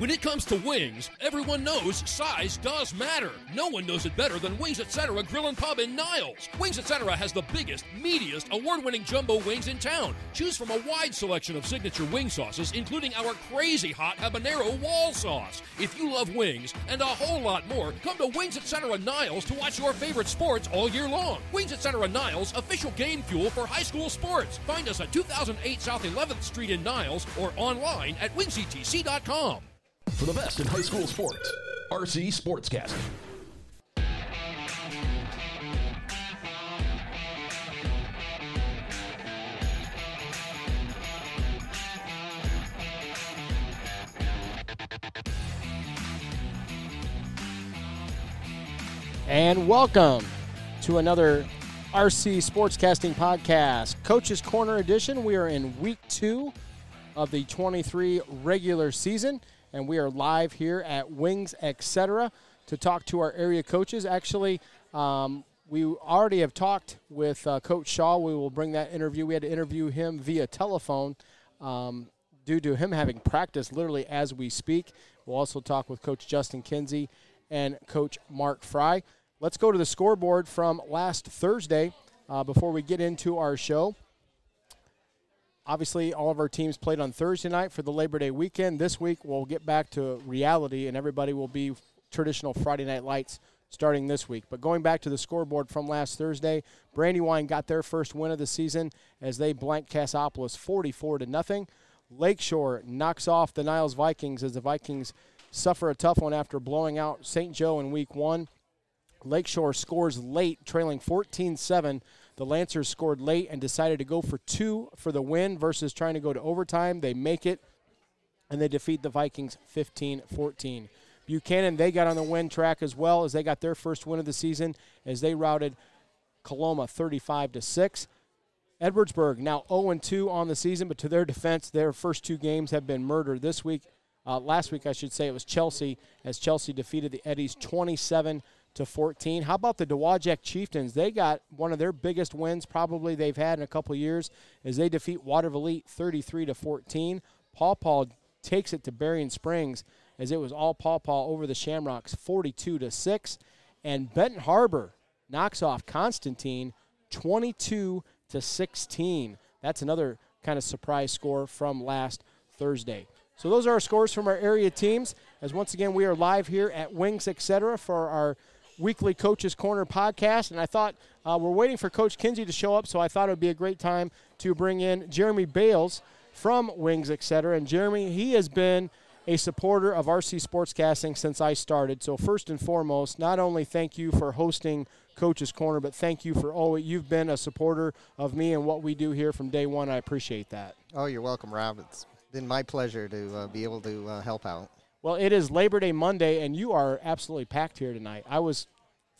When it comes to wings, everyone knows size does matter. No one knows it better than Wings Etc. Grill and Pub in Niles. Wings Etc. has the biggest, meatiest, award-winning jumbo wings in town. Choose from a wide selection of signature wing sauces, including our crazy hot habanero wall sauce. If you love wings and a whole lot more, come to Wings Etc. Niles to watch your favorite sports all year long. Wings Etc. Niles, official game fuel for high school sports. Find us at 2008 South 11th Street in Niles or online at wingsetc.com. For the best in high school sports, RC Sportscast. And welcome to another RC Sportscasting Podcast, Coach's Corner Edition. We are in week two of the 23 regular season, and we are live here at Wings Etc. to talk to our area coaches. Actually, um, we already have talked with uh, Coach Shaw. We will bring that interview. We had to interview him via telephone um, due to him having practice literally as we speak. We'll also talk with Coach Justin Kinzie and Coach Mark Frey. Let's go to the scoreboard from last Thursday uh, before we get into our show. Obviously, all of our teams played on Thursday night for the Labor Day weekend. This week, we'll get back to reality, and everybody will be traditional Friday night lights starting this week. But going back to the scoreboard from last Thursday, Brandywine got their first win of the season as they blanked Cassopolis 44 to nothing. Lakeshore knocks off the Niles Vikings as the Vikings suffer a tough one after blowing out St. Joe in week one. Lakeshore scores late, trailing 14 7. The Lancers scored late and decided to go for two for the win versus trying to go to overtime. They make it, and they defeat the Vikings 15 14. Buchanan, they got on the win track as well as they got their first win of the season as they routed Coloma 35 to 6. Edwardsburg now 0 2 on the season, but to their defense, their first two games have been murdered. This week, uh, last week, I should say, it was Chelsea as Chelsea defeated the Eddies 27 to 14. How about the Dowagiac Chieftains? They got one of their biggest wins probably they've had in a couple years as they defeat Watervliet 33 to 14. Paw Paw takes it to Berrien Springs as it was all Paw Paw over the Shamrocks 42 to 6 and Benton Harbor knocks off Constantine 22 to 16. That's another kind of surprise score from last Thursday. So those are our scores from our area teams. As once again we are live here at Wings Etc. for our weekly Coaches Corner podcast. And I thought uh, we're waiting for Coach Kinzie to show up, so I thought it would be a great time to bring in Jeremy Bales from Wings Etc. And Jeremy, he has been a supporter of RC Sportscasting since I started. So first and foremost, not only thank you for hosting Coach's Corner, but thank you for always you've been a supporter of me and what we do here from day one. I appreciate that. Oh, you're welcome, Rob. It's been my pleasure to uh, be able to uh, help out. Well, it is Labor Day Monday, and you are absolutely packed here tonight. I was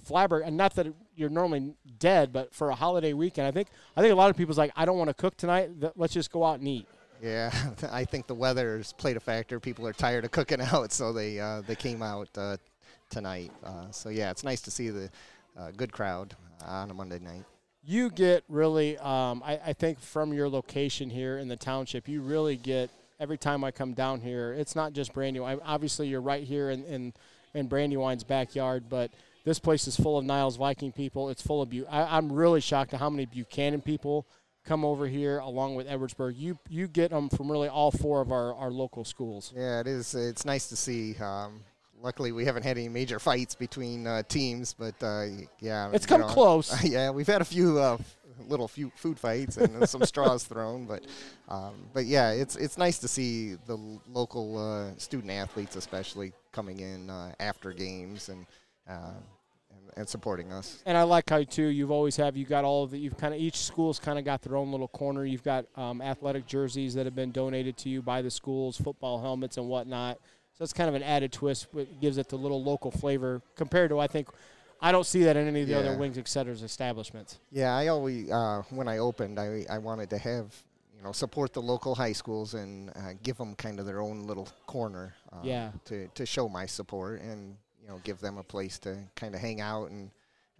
flabbergasted, and not that you're normally dead, but for a holiday weekend, I think I think a lot of people's like, I don't want to cook tonight. Let's just go out and eat. Yeah, I think the weather has played a factor. People are tired of cooking out, so they uh, they came out uh, tonight. Uh, so yeah, it's nice to see the uh, good crowd on a Monday night. You get really, um, I, I think, from your location here in the township, you really get every time I come down here. It's not just Brandywine. Obviously, you're right here in in, in Brandywine's backyard, but this place is full of Niles Viking people. It's full of Bu- I, I'm really shocked at how many Buchanan people come over here along with Edwardsburg. You you get them from really all four of our, our local schools. Yeah, it is. It's nice to see. Um, luckily, we haven't had any major fights between uh, teams, but uh, yeah, it's come know, close. yeah, we've had a few uh, little few food fights and some straws thrown, but um, but yeah, it's it's nice to see the local uh, student athletes, especially coming in uh, after games and. Uh, and supporting us. And I like how too you've always have you got all of the you've kind of each school's kind of got their own little corner. You've got um, athletic jerseys that have been donated to you by the schools, football helmets and whatnot. So it's kind of an added twist, It gives it the little local flavor compared to I think I don't see that in any of the yeah. other Wings Etc's establishments. Yeah, I always uh, when I opened, I I wanted to have you know support the local high schools and uh, give them kind of their own little corner. Uh, yeah. To to show my support and you know give them a place to kind of hang out and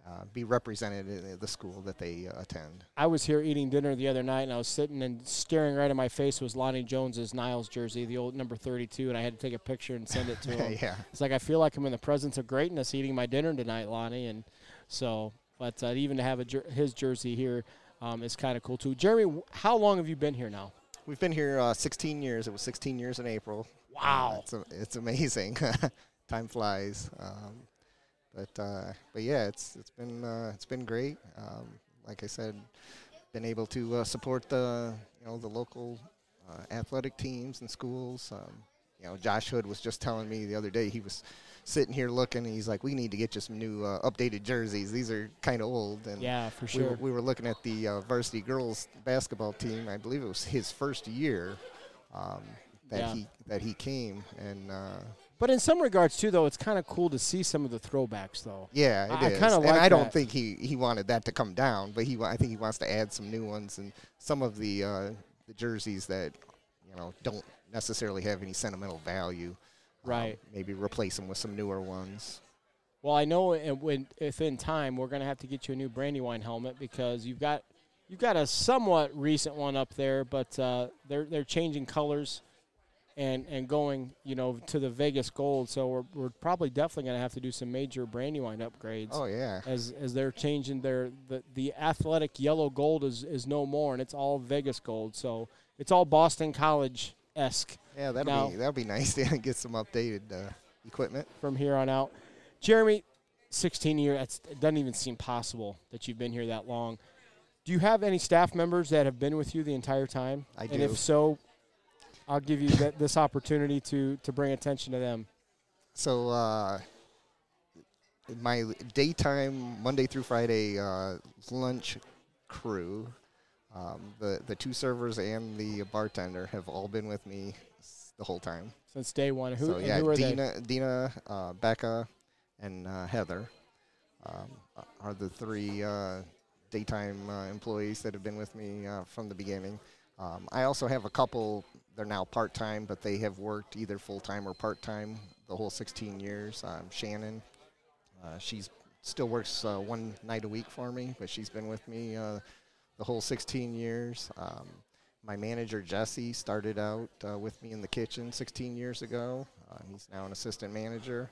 uh, be represented in the school that they uh, attend. I was here eating dinner the other night, and I was sitting and staring right in my face was Lonnie Jones's Niles jersey, the old number 32, and I had to take a picture and send it to him. yeah. It's like I feel like I'm in the presence of greatness eating my dinner tonight, Lonnie, and so. But uh, even to have a jer- his jersey here um, is kind of cool too. Jeremy, how long have you been here now? We've been here uh, 16 years. It was 16 years in April. Wow. Uh, it's, a, it's amazing. Time flies. Um, but uh, but yeah, it's it's been uh, it's been great. Um, like I said, been able to uh, support the you know the local uh, athletic teams and schools. Um, you know, Josh Hood was just telling me the other day he was sitting here looking, and he's like, "We need to get you some new uh, updated jerseys. These are kind of old." And Yeah, for we were, sure. we were looking at the uh, varsity girls basketball team. I believe it was his first year um, that Yeah. he that he came, and uh, But in some regards too, though, it's kind of cool to see some of the throwbacks, though. yeah, I- I it is. kinda and like I don't that. think he, he wanted that to come down, but he I think he wants to add some new ones and some of the uh, the jerseys that you know don't necessarily have any sentimental value. um, Right. maybe replace them with some newer ones. Well, I know when if in time we're going to have to get you a new Brandywine helmet because you've got you've got a somewhat recent one up there, but uh, they're they're changing colors and and going you know to the Vegas gold. So we're we're probably definitely going to have to do some major Brandywine upgrades. Oh yeah, As, as they're changing their the, the athletic yellow gold is, is no more and it's all Vegas gold so it's all Boston College esque yeah, that'll Now- be that'll be nice to get some updated uh, equipment. from here on out. Jeremy, 16 years, it doesn't even seem possible that you've been here that long. Do you have any staff members that have been with you the entire time? I do. And if so, I'll give you th- this opportunity to, to bring attention to them. So uh, my daytime Monday through Friday uh, lunch crew, um, the the two servers and the bartender have all been with me s- the whole time. Since day one, who, so yeah, who are they? Dina, Dina, uh, Becca, and uh, Heather um, are the three uh, daytime uh, employees that have been with me uh, from the beginning. Um, I also have a couple. They're now part time, but they have worked either full time or part time the whole 16 years. Um, Shannon, uh, she's still works uh, one night a week for me, but she's been with me uh, the whole 16 years. Um, my manager Jesse started out uh, with me in the kitchen 16 years ago. Uh, he's now an assistant manager.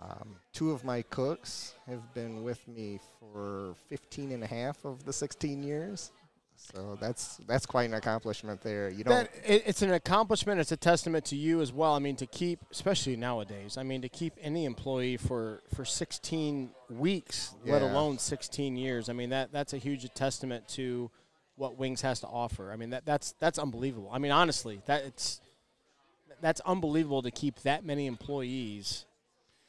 Um, two of my cooks have been with me for 15 and a half of the 16 years. So that's that's quite an accomplishment there. You don't That, it, it's an accomplishment. It's a testament to you as well. I mean, to keep, especially nowadays, I mean, to keep any employee for, for 16 weeks, let alone 16 years. I mean, that that's a huge testament to what Wings has to offer. I mean, that that's that's unbelievable. I mean, honestly, that it's that's unbelievable to keep that many employees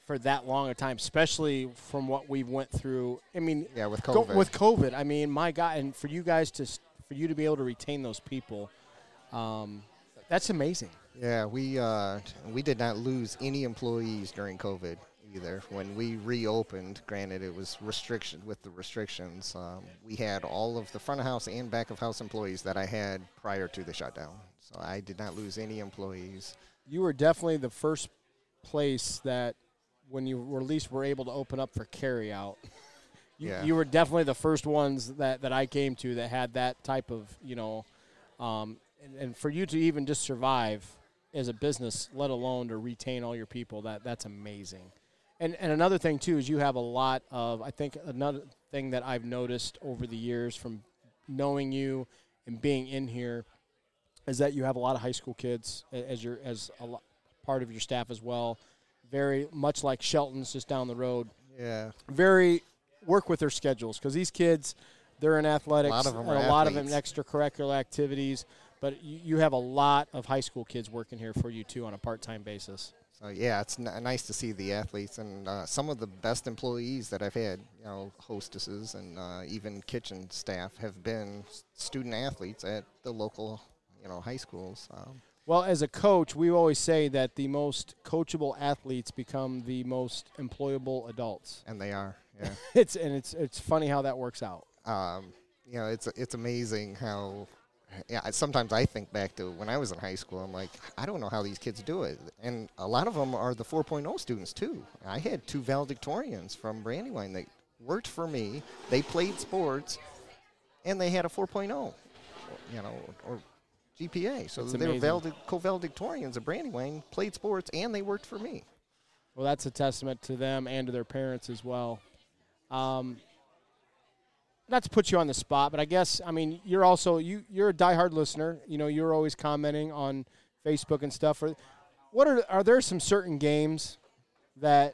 for that long a time, especially from what we went through. I mean, yeah with Go- COVID. with COVID, I mean, my God, and for you guys to for you to be able to retain those people, um, that's amazing. Yeah, we uh, we did not lose any employees during COVID either. When we reopened, granted it was restriction with the restrictions, um, we had all of the front of house and back of house employees that I had prior to the shutdown. So I did not lose any employees. You were definitely the first place that, when you were, at least were able to open up for carry out. You, Yeah. you were definitely the first ones that, that I came to that had that type of you know, um, and, and for you to even just survive as a business, let alone to retain all your people, that that's amazing. And and another thing too is you have a lot of I think another thing that I've noticed over the years from knowing you and being in here is that you have a lot of high school kids as your as a lo- part of your staff as well. Very much like Shelton's just down the road. Yeah, Very work with their schedules because these kids they're in athletics of 'em and are a lot of them in extracurricular activities. But you, you have a lot of high school kids working here for you too on a part time basis. so yeah, it's n- nice to see the athletes and uh, some of the best employees that I've had. You know, hostesses and uh, even kitchen staff have been student athletes at the local, you know, high schools. Um, Well, as a coach, we always say that the most coachable athletes become the most employable adults. and they are, yeah. It's and it's it's funny how that works out. um, you know, it's it's amazing how. Yeah, sometimes I think back to when I was in high school. I'm like, I don't know how these kids do it, and a lot of them are the 4.0 students too. I had two valedictorians from Brandywine that worked for me. They played sports, and they had a 4.0, you know, or GPA. So That's they were amazing. valed- co-valedictorians of Brandywine, played sports, and they worked for me. Well, that's a testament to them and to their parents as well. Um, not to put you on the spot, but I guess I mean you're also you you're a diehard listener. You know you're always commenting on Facebook and stuff. What are are there some certain games that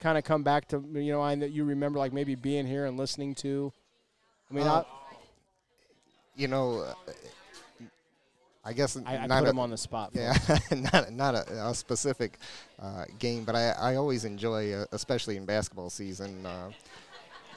kind of come back to you know and that you remember like maybe being here and listening to? I mean, Uh, You know, uh, I guess I, I not put a- him on the spot. Yeah, not not a, a specific uh, game, but I, I always enjoy, uh, especially in basketball season, uh,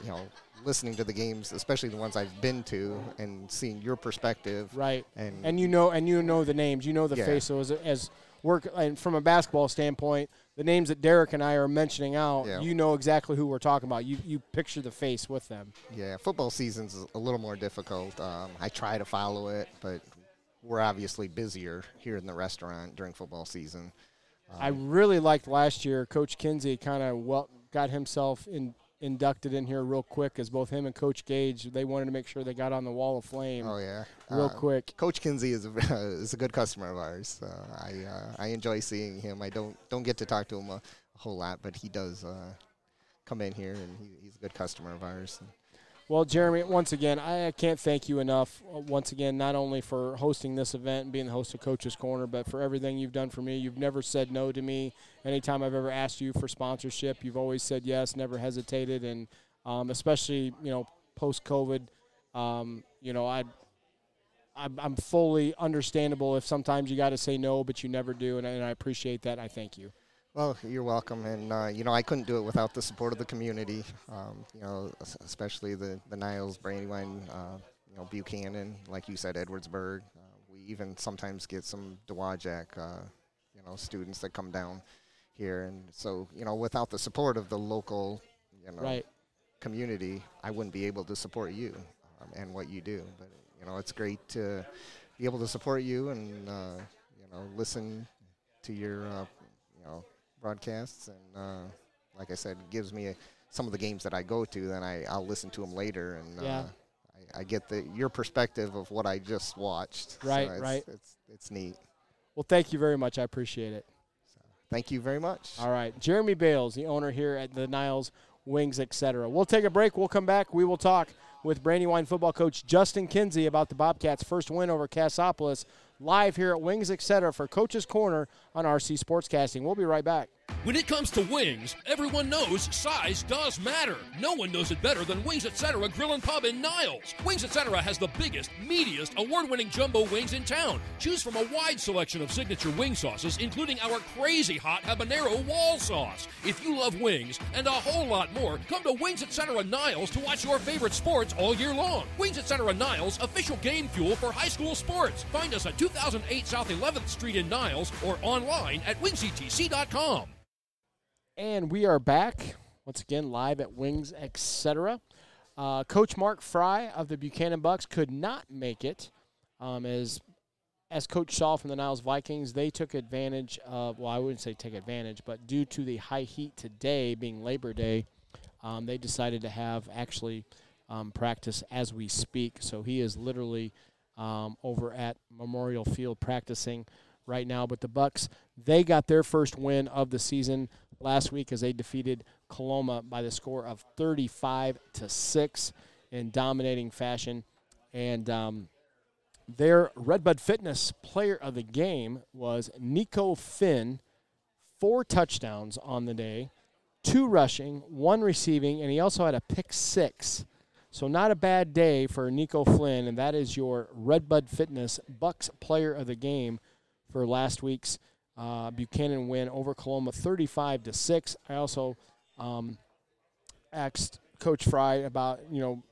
you know, listening to the games, especially the ones I've been to, and seeing your perspective. Right. And, and you know and you know the names you know the Yeah. face so as, as work and from a basketball standpoint the names that derek and i are mentioning out Yeah. you know exactly who we're talking about you you picture the face with them yeah, football season's a little more difficult. Um, I try to follow it, but we're obviously busier here in the restaurant during football season. i really liked last year coach kinzie kind of well, got himself in, inducted in here real quick as both him and coach gage they wanted to make sure they got on the wall of flame Oh yeah, real Uh, quick Coach Kinzie is a, is a good customer of ours. Uh, I uh, I enjoy seeing him. I don't don't get to talk to him a, a whole lot, but he does uh, come in here, and he, he's a good customer of ours. Well, Jeremy, once again, I can't thank you enough. uh, Once again, not only for hosting this event and being the host of Coach's Corner, but for everything you've done for me. You've never said no to me. Anytime I've ever asked you for sponsorship, you've always said yes, never hesitated, and um, especially you know post COVID, um, you know I. I'm fully understandable if sometimes you got to say no, but you never do, and I appreciate that. I thank you. Well, you're welcome, and uh, you know I couldn't do it without the support of the community. Um, you know, especially the the Niles, Brandywine, uh, you know Buchanan, like you said, Edwardsburg. Uh, we even sometimes get some Dowagiac, uh, you know, students that come down here, and so you know without the support of the local, you know, Right. community, I wouldn't be able to support you um, and what you do. But you know, it's great to be able to support you and uh, you know listen to your uh, you know broadcasts and uh, like I said, it gives me a, some of the games that I go to. Then I I'll listen to them later and. Yeah. Uh, I, I get the your perspective of what I just watched. So Right, it's, right. It's it's neat. Well, thank you very much. I appreciate it. Thank you very much. All right. Jeremy Bales, the owner here at the Niles Wings, etc. We'll take a break. We'll come back. We will talk with Brandywine football coach Justin Kinzie about the Bobcats' first win over Cassopolis live here at Wings, etc. for Coach's Corner on RC Sportscasting. We'll be right back. When it comes to wings, everyone knows size does matter. No one knows it better than Wings Etc. Grill and Pub in Niles. Wings Etc. has the biggest, meatiest, award-winning jumbo wings in town. Choose from a wide selection of signature wing sauces, including our crazy hot habanero wall sauce. If you love wings and a whole lot more, come to Wings Etc. Niles to watch your favorite sports all year long. Wings Etc. Niles, official game fuel for high school sports. Find us at 2008 South 11th Street in Niles or online at wingsetc.com. And we are back once again live at Wings, etc. Uh, Coach Mark Frey of the Buchanan Bucks could not make it, um, as as Coach Shaw from the Niles Vikings, they took advantage of. Well, I wouldn't say take advantage, but due to the high heat today being Labor Day, um, they decided to have actually um, practice as we speak. So he is literally um, over at Memorial Field practicing right now. But the Bucks, they got their first win of the season last week as they defeated Coloma by the score of 35 to six in dominating fashion, and um, their Redbud Fitness player of the game was Nico Finn, four touchdowns on the day, two rushing, one receiving, and he also had a pick six. So not a bad day for Nico Flynn, and that is your Redbud Fitness Bucks player of the game for last week's uh, Buchanan win over Coloma, 35 to six. I also um, asked Coach Frey about you know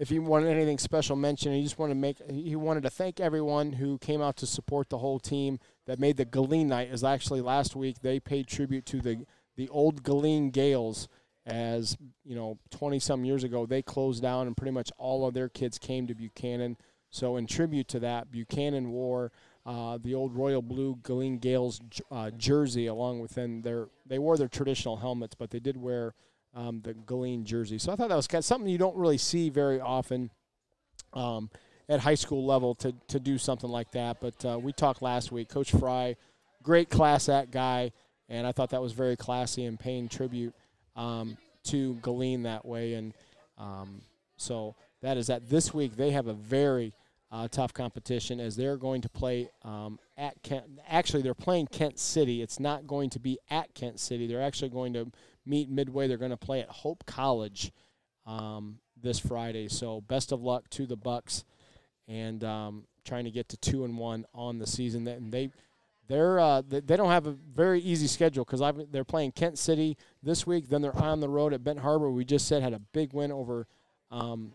if he wanted anything special mentioned. He just wanted to make he wanted to thank everyone who came out to support the whole team that made the Galien night. Is actually last week they paid tribute to the the old Galien Gales. As you know, 20 some years ago, they closed down and pretty much all of their kids came to Buchanan. So, in tribute to that, Buchanan wore uh, the old royal blue Galien Gales uh, jersey along with them. Their they wore their traditional helmets, but they did wear um, the Galien jersey. So I thought that was kind of something you don't really see very often um, at high school level to, to do something like that. But uh, we talked last week. Coach Frey, great class act guy, and I thought that was very classy and paying tribute um, to Galien that way. And um, so that is that. This week they have a very uh, tough competition as they're going to play um, at Kent. Actually, they're playing Kent City. It's not going to be at Kent City. They're actually going to meet midway. They're going to play at Hope College um, this Friday. So best of luck to the Bucks and um, trying to get to two and one on the season. And they they're uh, they don't have a very easy schedule because they're playing Kent City this week. Then they're on the road at Benton Harbor. We just said had a big win over um,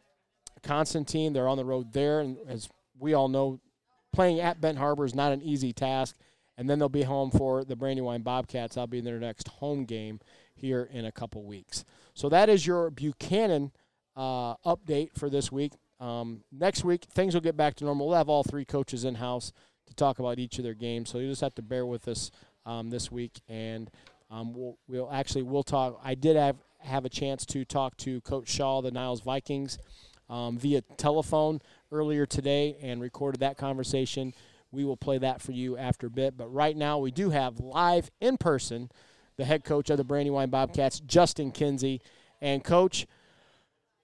Constantine. They're on the road there, and as we all know, playing at Benton Harbor is not an easy task. And then they'll be home for the Brandywine Bobcats. I'll be in their next home game here in a couple weeks. So that is your Buchanan uh, update for this week. Um, next week, things will get back to normal. We'll have all three coaches in house to talk about each of their games. So you just have to bear with us um, this week, and um, we'll, we'll actually we'll talk. I did have have a chance to talk to Coach Shaw, the Niles Vikings, um, via telephone earlier today, and recorded that conversation. We will play that for you after a bit. But right now, we do have live in person the head coach of the Brandywine Bobcats, Justin Kinzie. And, coach,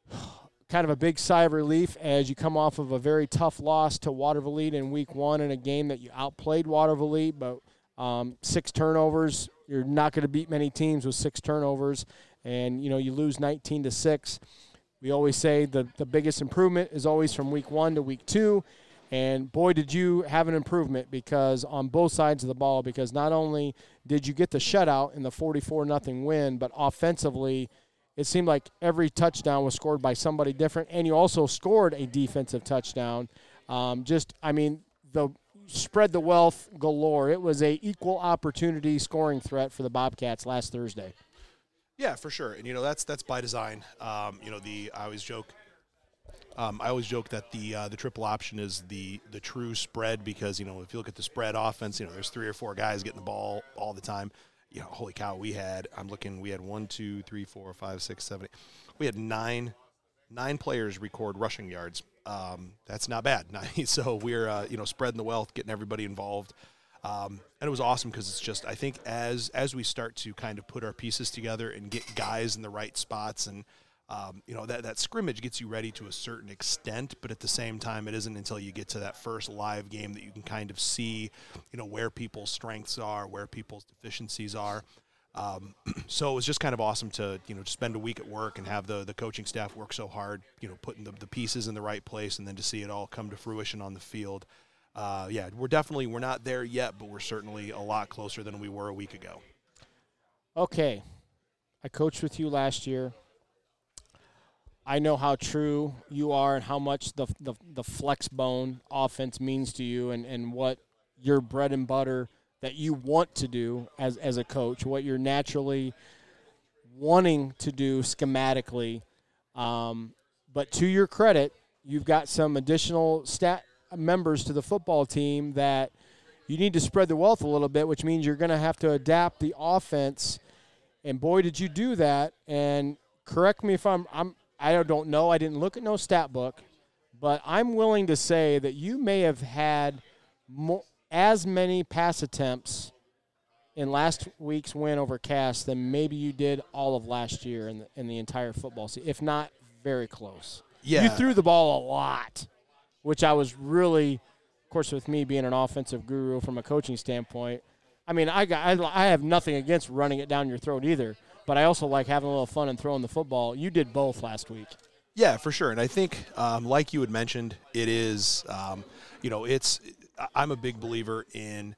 kind of a big sigh of relief as you come off of a very tough loss to Watervliet in week one in a game that you outplayed Watervliet, but um, six turnovers. You're not going to beat many teams with six turnovers, and you know you lose 19 to six. We always say the the biggest improvement is always from week one to week two, and boy, did you have an improvement because on both sides of the ball. Because not only did you get the shutout in the 44 nothing win, but offensively it seemed like every touchdown was scored by somebody different, and you also scored a defensive touchdown. Um, just, I mean, the spread the wealth galore. It was a equal opportunity scoring threat for the Bobcats last Thursday. Yeah, for sure, and you know that's that's by design. Um, you know, the I always joke. Um, I always joke that the uh, the triple option is the the true spread because you know if you look at the spread offense, you know there's three or four guys getting the ball all the time you know, holy cow, we had, I'm looking, we had one, two, three, four, five, six, seven, eight. We had nine, nine players record rushing yards. Um, that's not bad. so we're, uh, you know, spreading the wealth, getting everybody involved. Um, and it was awesome because it's just, I think as, as we start to kind of put our pieces together and get guys in the right spots and, um, you know that that scrimmage gets you ready to a certain extent, but at the same time, it isn't until you get to that first live game that you can kind of see, you know, where people's strengths are, where people's deficiencies are. Um, so it was just kind of awesome to you know spend a week at work and have the the coaching staff work so hard, you know, putting the, the pieces in the right place, and then to see it all come to fruition on the field. Uh, yeah, we're definitely we're not there yet, but we're certainly a lot closer than we were a week ago. Okay, I coached with you last year. I know how true you are and how much the, the, the flex bone offense means to you and, and what your bread and butter that you want to do as, as a coach, what you're naturally wanting to do schematically. Um, but to your credit, you've got some additional stat members to the football team that you need to spread the wealth a little bit, which means you're going to have to adapt the offense. And boy, did you do that! And correct me if I'm I'm I don't know. I didn't look at no stat book, but I'm willing to say that you may have had more, as many pass attempts in last week's win over Cass than maybe you did all of last year in the, in the entire football season, if not very close. Yeah. You threw the ball a lot, which I was really, of course, with me being an offensive guru from a coaching standpoint. I mean, I got I, I have nothing against running it down your throat either but I also like having a little fun and throwing the football. You did both last week. Yeah, for sure. And I think, um, like you had mentioned, it is, um, you know, it's. I'm a big believer in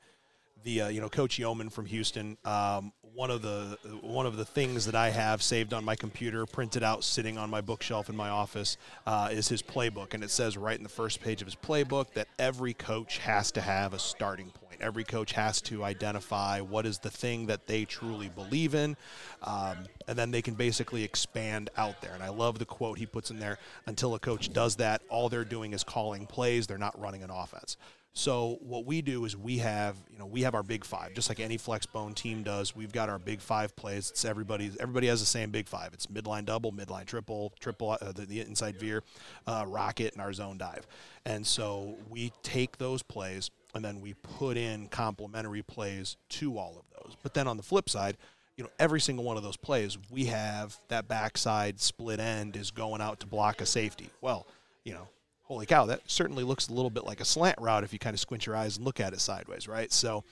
the, uh, you know, Coach Yeoman from Houston. Um, one of the one of the things that I have saved on my computer, printed out, sitting on my bookshelf in my office, uh, is his playbook, and it says right in the first page of his playbook that every coach has to have a starting point. Every coach has to identify what is the thing that they truly believe in, um, and then they can basically expand out there. And I love the quote he puts in there: "Until a coach does that, all they're doing is calling plays; they're not running an offense." So what we do is we have, you know, we have our big five, just like any flex bone team does. We've got our big five plays. It's everybody. Everybody has the same big five. It's midline double, midline triple, triple, uh, the, the, inside veer, uh, rocket, and our zone dive. And so we take those plays and then we put in complementary plays to all of those. But then on the flip side, you know, every single one of those plays, we have that backside split end is going out to block a safety. Well, you know, holy cow, that certainly looks a little bit like a slant route if you kind of squint your eyes and look at it sideways, right? So,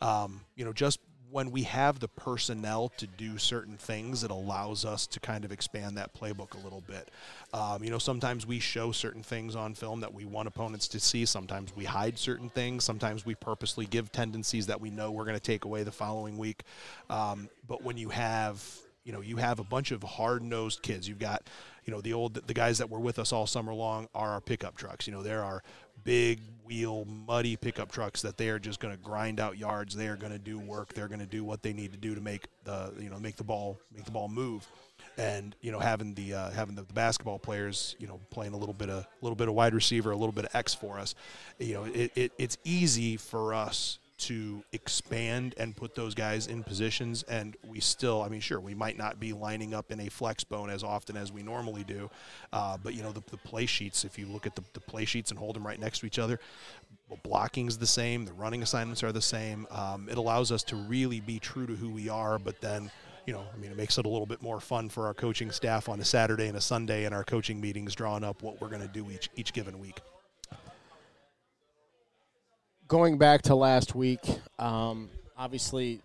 um, you know, just when we have the personnel to do certain things, it allows us to kind of expand that playbook a little bit. Um, you know, sometimes we show certain things on film that we want opponents to see. Sometimes we hide certain things. Sometimes we purposely give tendencies that we know we're going to take away the following week. Um, but when you have, you know, you have a bunch of hard-nosed kids. You've got you know the old the guys that were with us all summer long are our pickup trucks. You know there are our big wheel muddy pickup trucks that they are just going to grind out yards. They are going to do work. They're going to do what they need to do to make the you know make the ball make the ball move. And you know having the uh, having the, the, basketball players you know playing a little bit of a little bit of wide receiver, a little bit of X for us, you know it, it it's easy for us to expand and put those guys in positions. And we still, I mean, sure, we might not be lining up in a flex bone as often as we normally do. Uh, but, you know, the, the, play sheets, if you look at the, the, play sheets and hold them right next to each other, well, blocking's the same, the running assignments are the same. Um, it allows us to really be true to who we are, but then you know, I mean, it makes it a little bit more fun for our coaching staff on a Saturday and a Sunday in our coaching meetings, drawing up what we're going to do each each given week going back to last week, um, obviously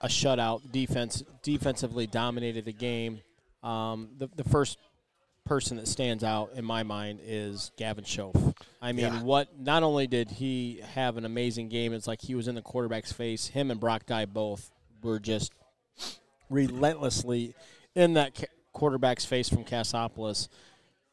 a shutout. Defense defensively dominated the game. Um, the the first person that stands out in my mind is Gavin Schoaf. I mean, yeah. what? Not only did he have an amazing game, it's like he was in the quarterback's face. Him and Brock Dye both were just relentlessly in that quarterback's face from Cassopolis.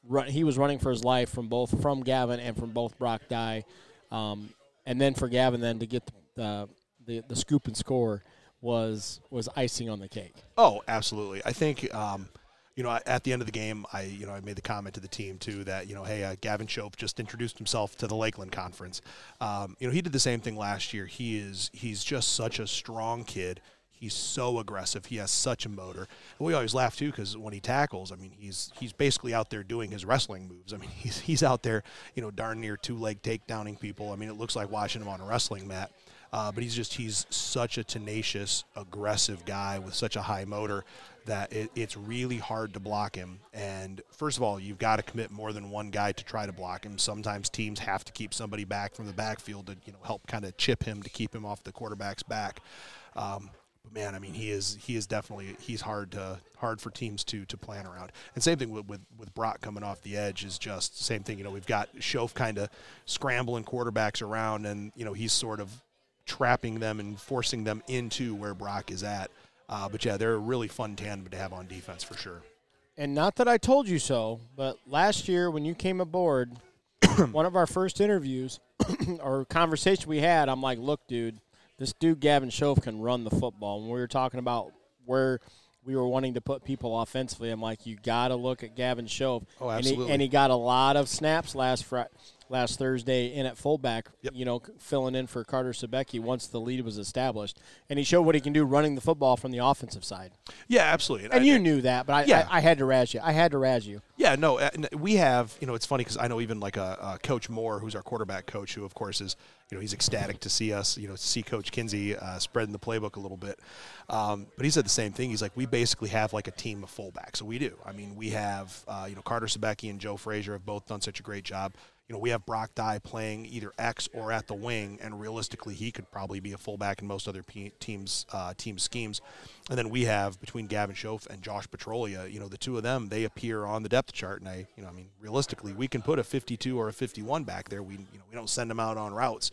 Run, he was running for his life from both from Gavin and from both Brock Dye. Um, and then for Gavin then to get the the, the scoop and score was was icing on the cake. Oh, absolutely. I think. Um, you know, at the end of the game, I you know I made the comment to the team too that you know, hey, uh, Gavin Schoaf just introduced himself to the Lakeland Conference. Um, you know, he did the same thing last year. He is he's just such a strong kid. He's so aggressive. He has such a motor. And we always laugh too because when he tackles, I mean, he's he's basically out there doing his wrestling moves. I mean, he's he's out there, you know, darn near two leg takedowning people. I mean, it looks like watching him on a wrestling mat. Uh, but he's just he's such a tenacious, aggressive guy with such a high motor that it, it's really hard to block him. And first of all, you've got to commit more than one guy to try to block him. Sometimes teams have to keep somebody back from the backfield to you know help kind of chip him to keep him off the quarterback's back. Um, but man, I mean, he is he is definitely he's hard to hard for teams to to plan around. And same thing with with, with Brock coming off the edge is just same thing. You know, we've got Schoaf kind of scrambling quarterbacks around, and you know he's sort of trapping them and forcing them into where Brock is at. Uh, but yeah, they're a really fun tandem to have on defense for sure. And not that I told you so, but last year when you came aboard, one of our first interviews or conversation we had, I'm like, look, dude, this dude Gavin Schoaf can run the football. When we were talking about where we were wanting to put people offensively, I'm like, you got to look at Gavin Schoaf. Oh, absolutely. And he, and he got a lot of snaps last Friday last Thursday in at fullback, yep. you know, filling in for Carter Sebecki once the lead was established. And he showed what he can do running the football from the offensive side. Yeah, absolutely. And, and you I, knew that, but I, yeah. I, I, had to razz you. I had to razz you. Yeah, no, we have, you know, it's funny because I know even like a, a, Coach Moore, who's our quarterback coach, who, of course, is, you know, he's ecstatic to see us, you know, see Coach Kinzie uh, spreading the playbook a little bit. Um, but he said the same thing. He's like, we basically have like a team of fullbacks. So we do. I mean, we have, uh, you know, Carter Sebecki and Joe Frazier have both done such a great job you know, we have Brock Dye playing either X or at the wing, and realistically, he could probably be a fullback in most other p- teams' uh, team schemes. And then we have between Gavin Schoaf and Josh Petrolia, you know, the two of them, they appear on the depth chart, and I, you know, I mean, realistically, we can put a 52 or a 51 back there. We, you know, we don't send them out on routes,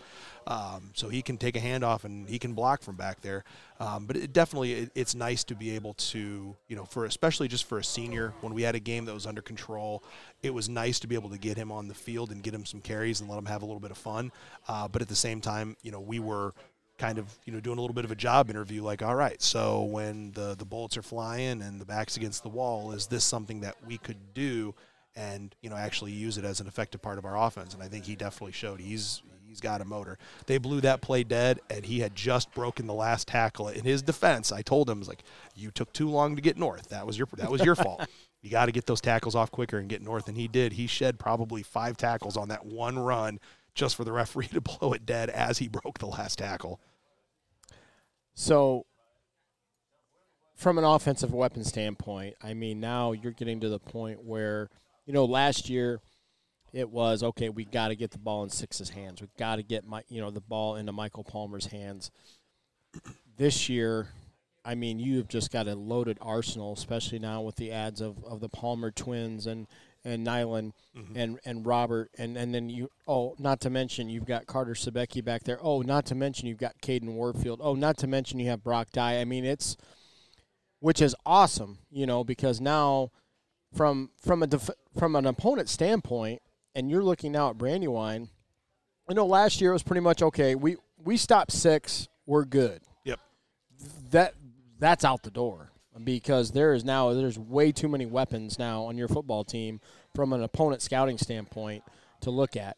um, so he can take a handoff and he can block from back there. Um, but it definitely, it, it's nice to be able to, you know, for especially just for a senior, when we had a game that was under control, it was nice to be able to get him on the field and get him some carries and let him have a little bit of fun. Uh, but at the same time, you know, we were kind of you know doing a little bit of a job interview like all right so when the the bullets are flying and the back's against the wall is this something that we could do and you know actually use it as an effective part of our offense and I think he definitely showed he's he's got a motor. They blew that play dead, and he had just broken the last tackle. In his defense, I told him, "I was like, you took too long to get north. That was your that was your fault. You got to get those tackles off quicker and get north." And he did. He shed probably five tackles on that one run just for the referee to blow it dead as he broke the last tackle. So, from an offensive weapon standpoint, I mean, now you're getting to the point where, you know, last year it was okay. We got to get the ball in Six's hands. We got to get my, you know, the ball into Michael Palmer's hands. This year, I mean, you've just got a loaded arsenal, especially now with the ads of, of the Palmer twins and and Nyland Mm-hmm. and and Robert and and then you oh not to mention you've got Carter Sebecki back there. Oh, not to mention you've got Caden Warfield. Oh, not to mention you have Brock Dye. I mean, it's which is awesome, you know, because now from from a def- from an opponent standpoint, and you're looking now at Brandywine. I know last year it was pretty much okay. We we stopped six, we're good. Yep. That that's out the door because there is now there's way too many weapons now on your football team from an opponent scouting standpoint to look at.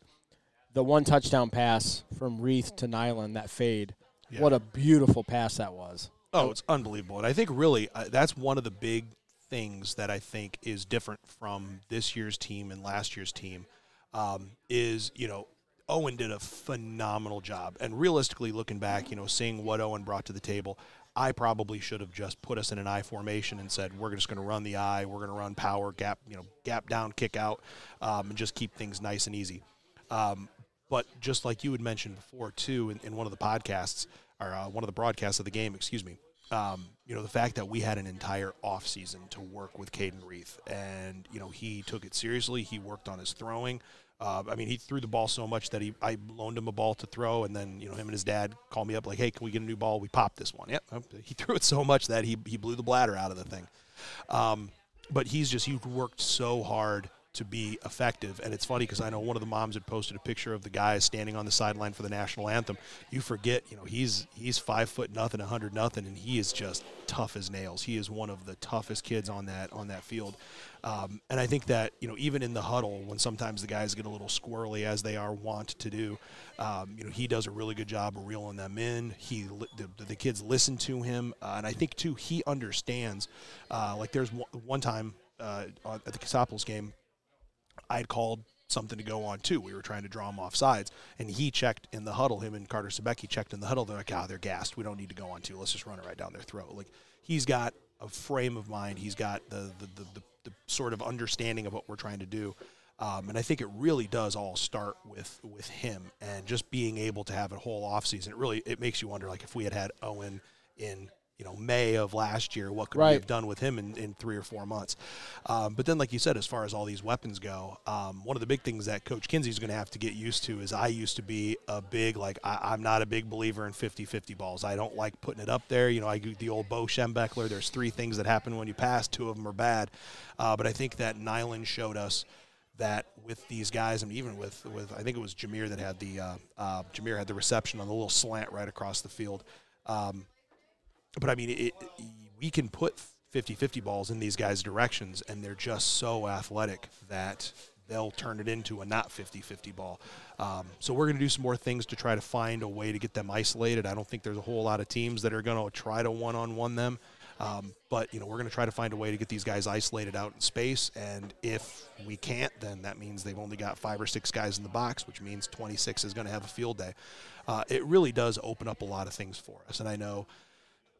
The one touchdown pass from Reith to Nyland, that fade. Yeah. What a beautiful pass that was. Oh, it's unbelievable. And I think really uh, that's one of the big things that I think is different from this year's team and last year's team um, is, you know, Owen did a phenomenal job. And realistically, looking back, you know, seeing what Owen brought to the table, I probably should have just put us in an I formation and said we're just going to run the I, we're going to run power gap, you know, gap down, kick out, um, and just keep things nice and easy. Um, but just like you had mentioned before too, in, in one of the podcasts or uh, one of the broadcasts of the game, excuse me, um, you know, the fact that we had an entire off season to work with Caden Reith, and you know, he took it seriously. He worked on his throwing. Uh, I mean, he threw the ball so much that he I loaned him a ball to throw, and then you know him and his dad called me up like, "Hey, can we get a new ball?" We popped this one. Yep, he threw it so much that he he blew the bladder out of the thing. Um, but he's just he worked so hard to be effective. And it's funny because I know one of the moms had posted a picture of the guy standing on the sideline for the national anthem. You forget, you know, he's he's five foot nothing, a hundred nothing, and he is just tough as nails. He is one of the toughest kids on that on that field. Um, and I think that you know even in the huddle when sometimes the guys get a little squirrely as they are wont to do, um, you know he does a really good job of reeling them in. He the, the kids listen to him, uh, and I think too he understands. Uh, like there's one, time uh, at the Cassopolis game, I had called something to go on too. We were trying to draw him off sides, and he checked in the huddle. Him and Carter Sebecki checked in the huddle. They're like, "Ah, they're gassed. We don't need to go on two. Let's just run it right down their throat." Like he's got a frame of mind. He's got the the, the, the, the sort of understanding of what we're trying to do. Um, and I think it really does all start with with him and just being able to have a whole offseason. It really it makes you wonder like if we had had Owen in you know May of last year, what could we have done with him in, in three or four months? Um, but then, like you said, as far as all these weapons go, um, one of the big things that Coach Kinzie's going to have to get used to is I used to be a big like I, I'm not a big believer in 50-50 balls. I don't like putting it up there. You know, I the old Bo Schembechler. There's three things that happen when you pass. Two of them are bad. Uh, but I think that Nyland showed us that with these guys, and even with with I think it was Jameer that had the uh, uh, Jameer had the reception on the little slant right across the field. Um, but I mean, it, we can put 50-50 balls in these guys' directions, and they're just so athletic that they'll turn it into a not 50-50 ball. Um, so we're going to do some more things to try to find a way to get them isolated. I don't think there's a whole lot of teams that are going to try to one-on-one them. Um, but you know we're going to try to find a way to get these guys isolated out in space, and if we can't, then that means they've only got five or six guys in the box, which means 26 is going to have a field day. Uh, it really does open up a lot of things for us, and I know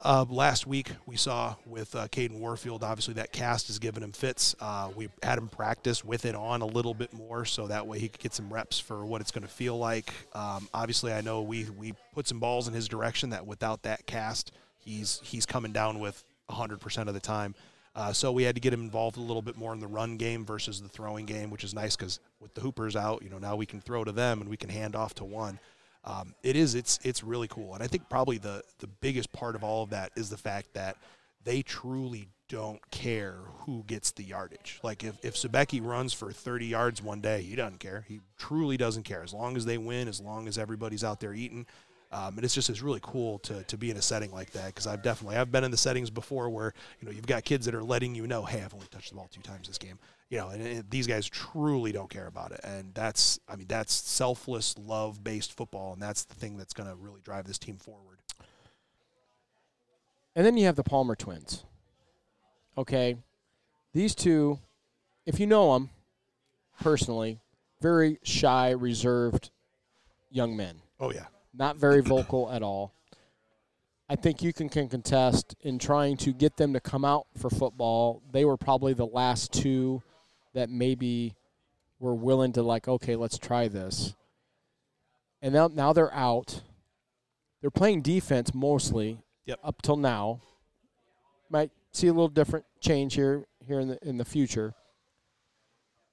uh, last week we saw with uh, Caden Warfield, obviously that cast has given him fits. Uh, we had him practice with it on a little bit more, so that way he could get some reps for what it's going to feel like. Um, obviously, I know we we put some balls in his direction that without that cast, he's he's coming down with 100% of the time. Uh, so we had to get him involved a little bit more in the run game versus the throwing game, which is nice because with the hoopers out, you know, now we can throw to them and we can hand off to one um, it is it's it's really cool. And i think probably the the biggest part of all of that is the fact that they truly don't care who gets the yardage. Like if, if Sebecki runs for 30 yards one day he doesn't care. He truly doesn't care. As long as they win as long as everybody's out there eating. Um, and it's just it's really cool to, to be in a setting like that because I've definitely I've been in the settings before where you know you've got kids that are letting you know hey I've only touched the ball two times this game you know, and, and these guys truly don't care about it, and that's I mean that's selfless love based football, and that's the thing that's going to really drive this team forward. And then you have the Palmer twins. Okay. These two, if you know them personally, very shy, reserved young men. Oh yeah, Not very vocal at all. I think you can, can contest in trying to get them to come out for football. They were probably the last two that maybe were willing to like, okay, let's try this. And now now they're out. They're playing defense mostly Yep. up till now. Might see a little different change here here in the in the future.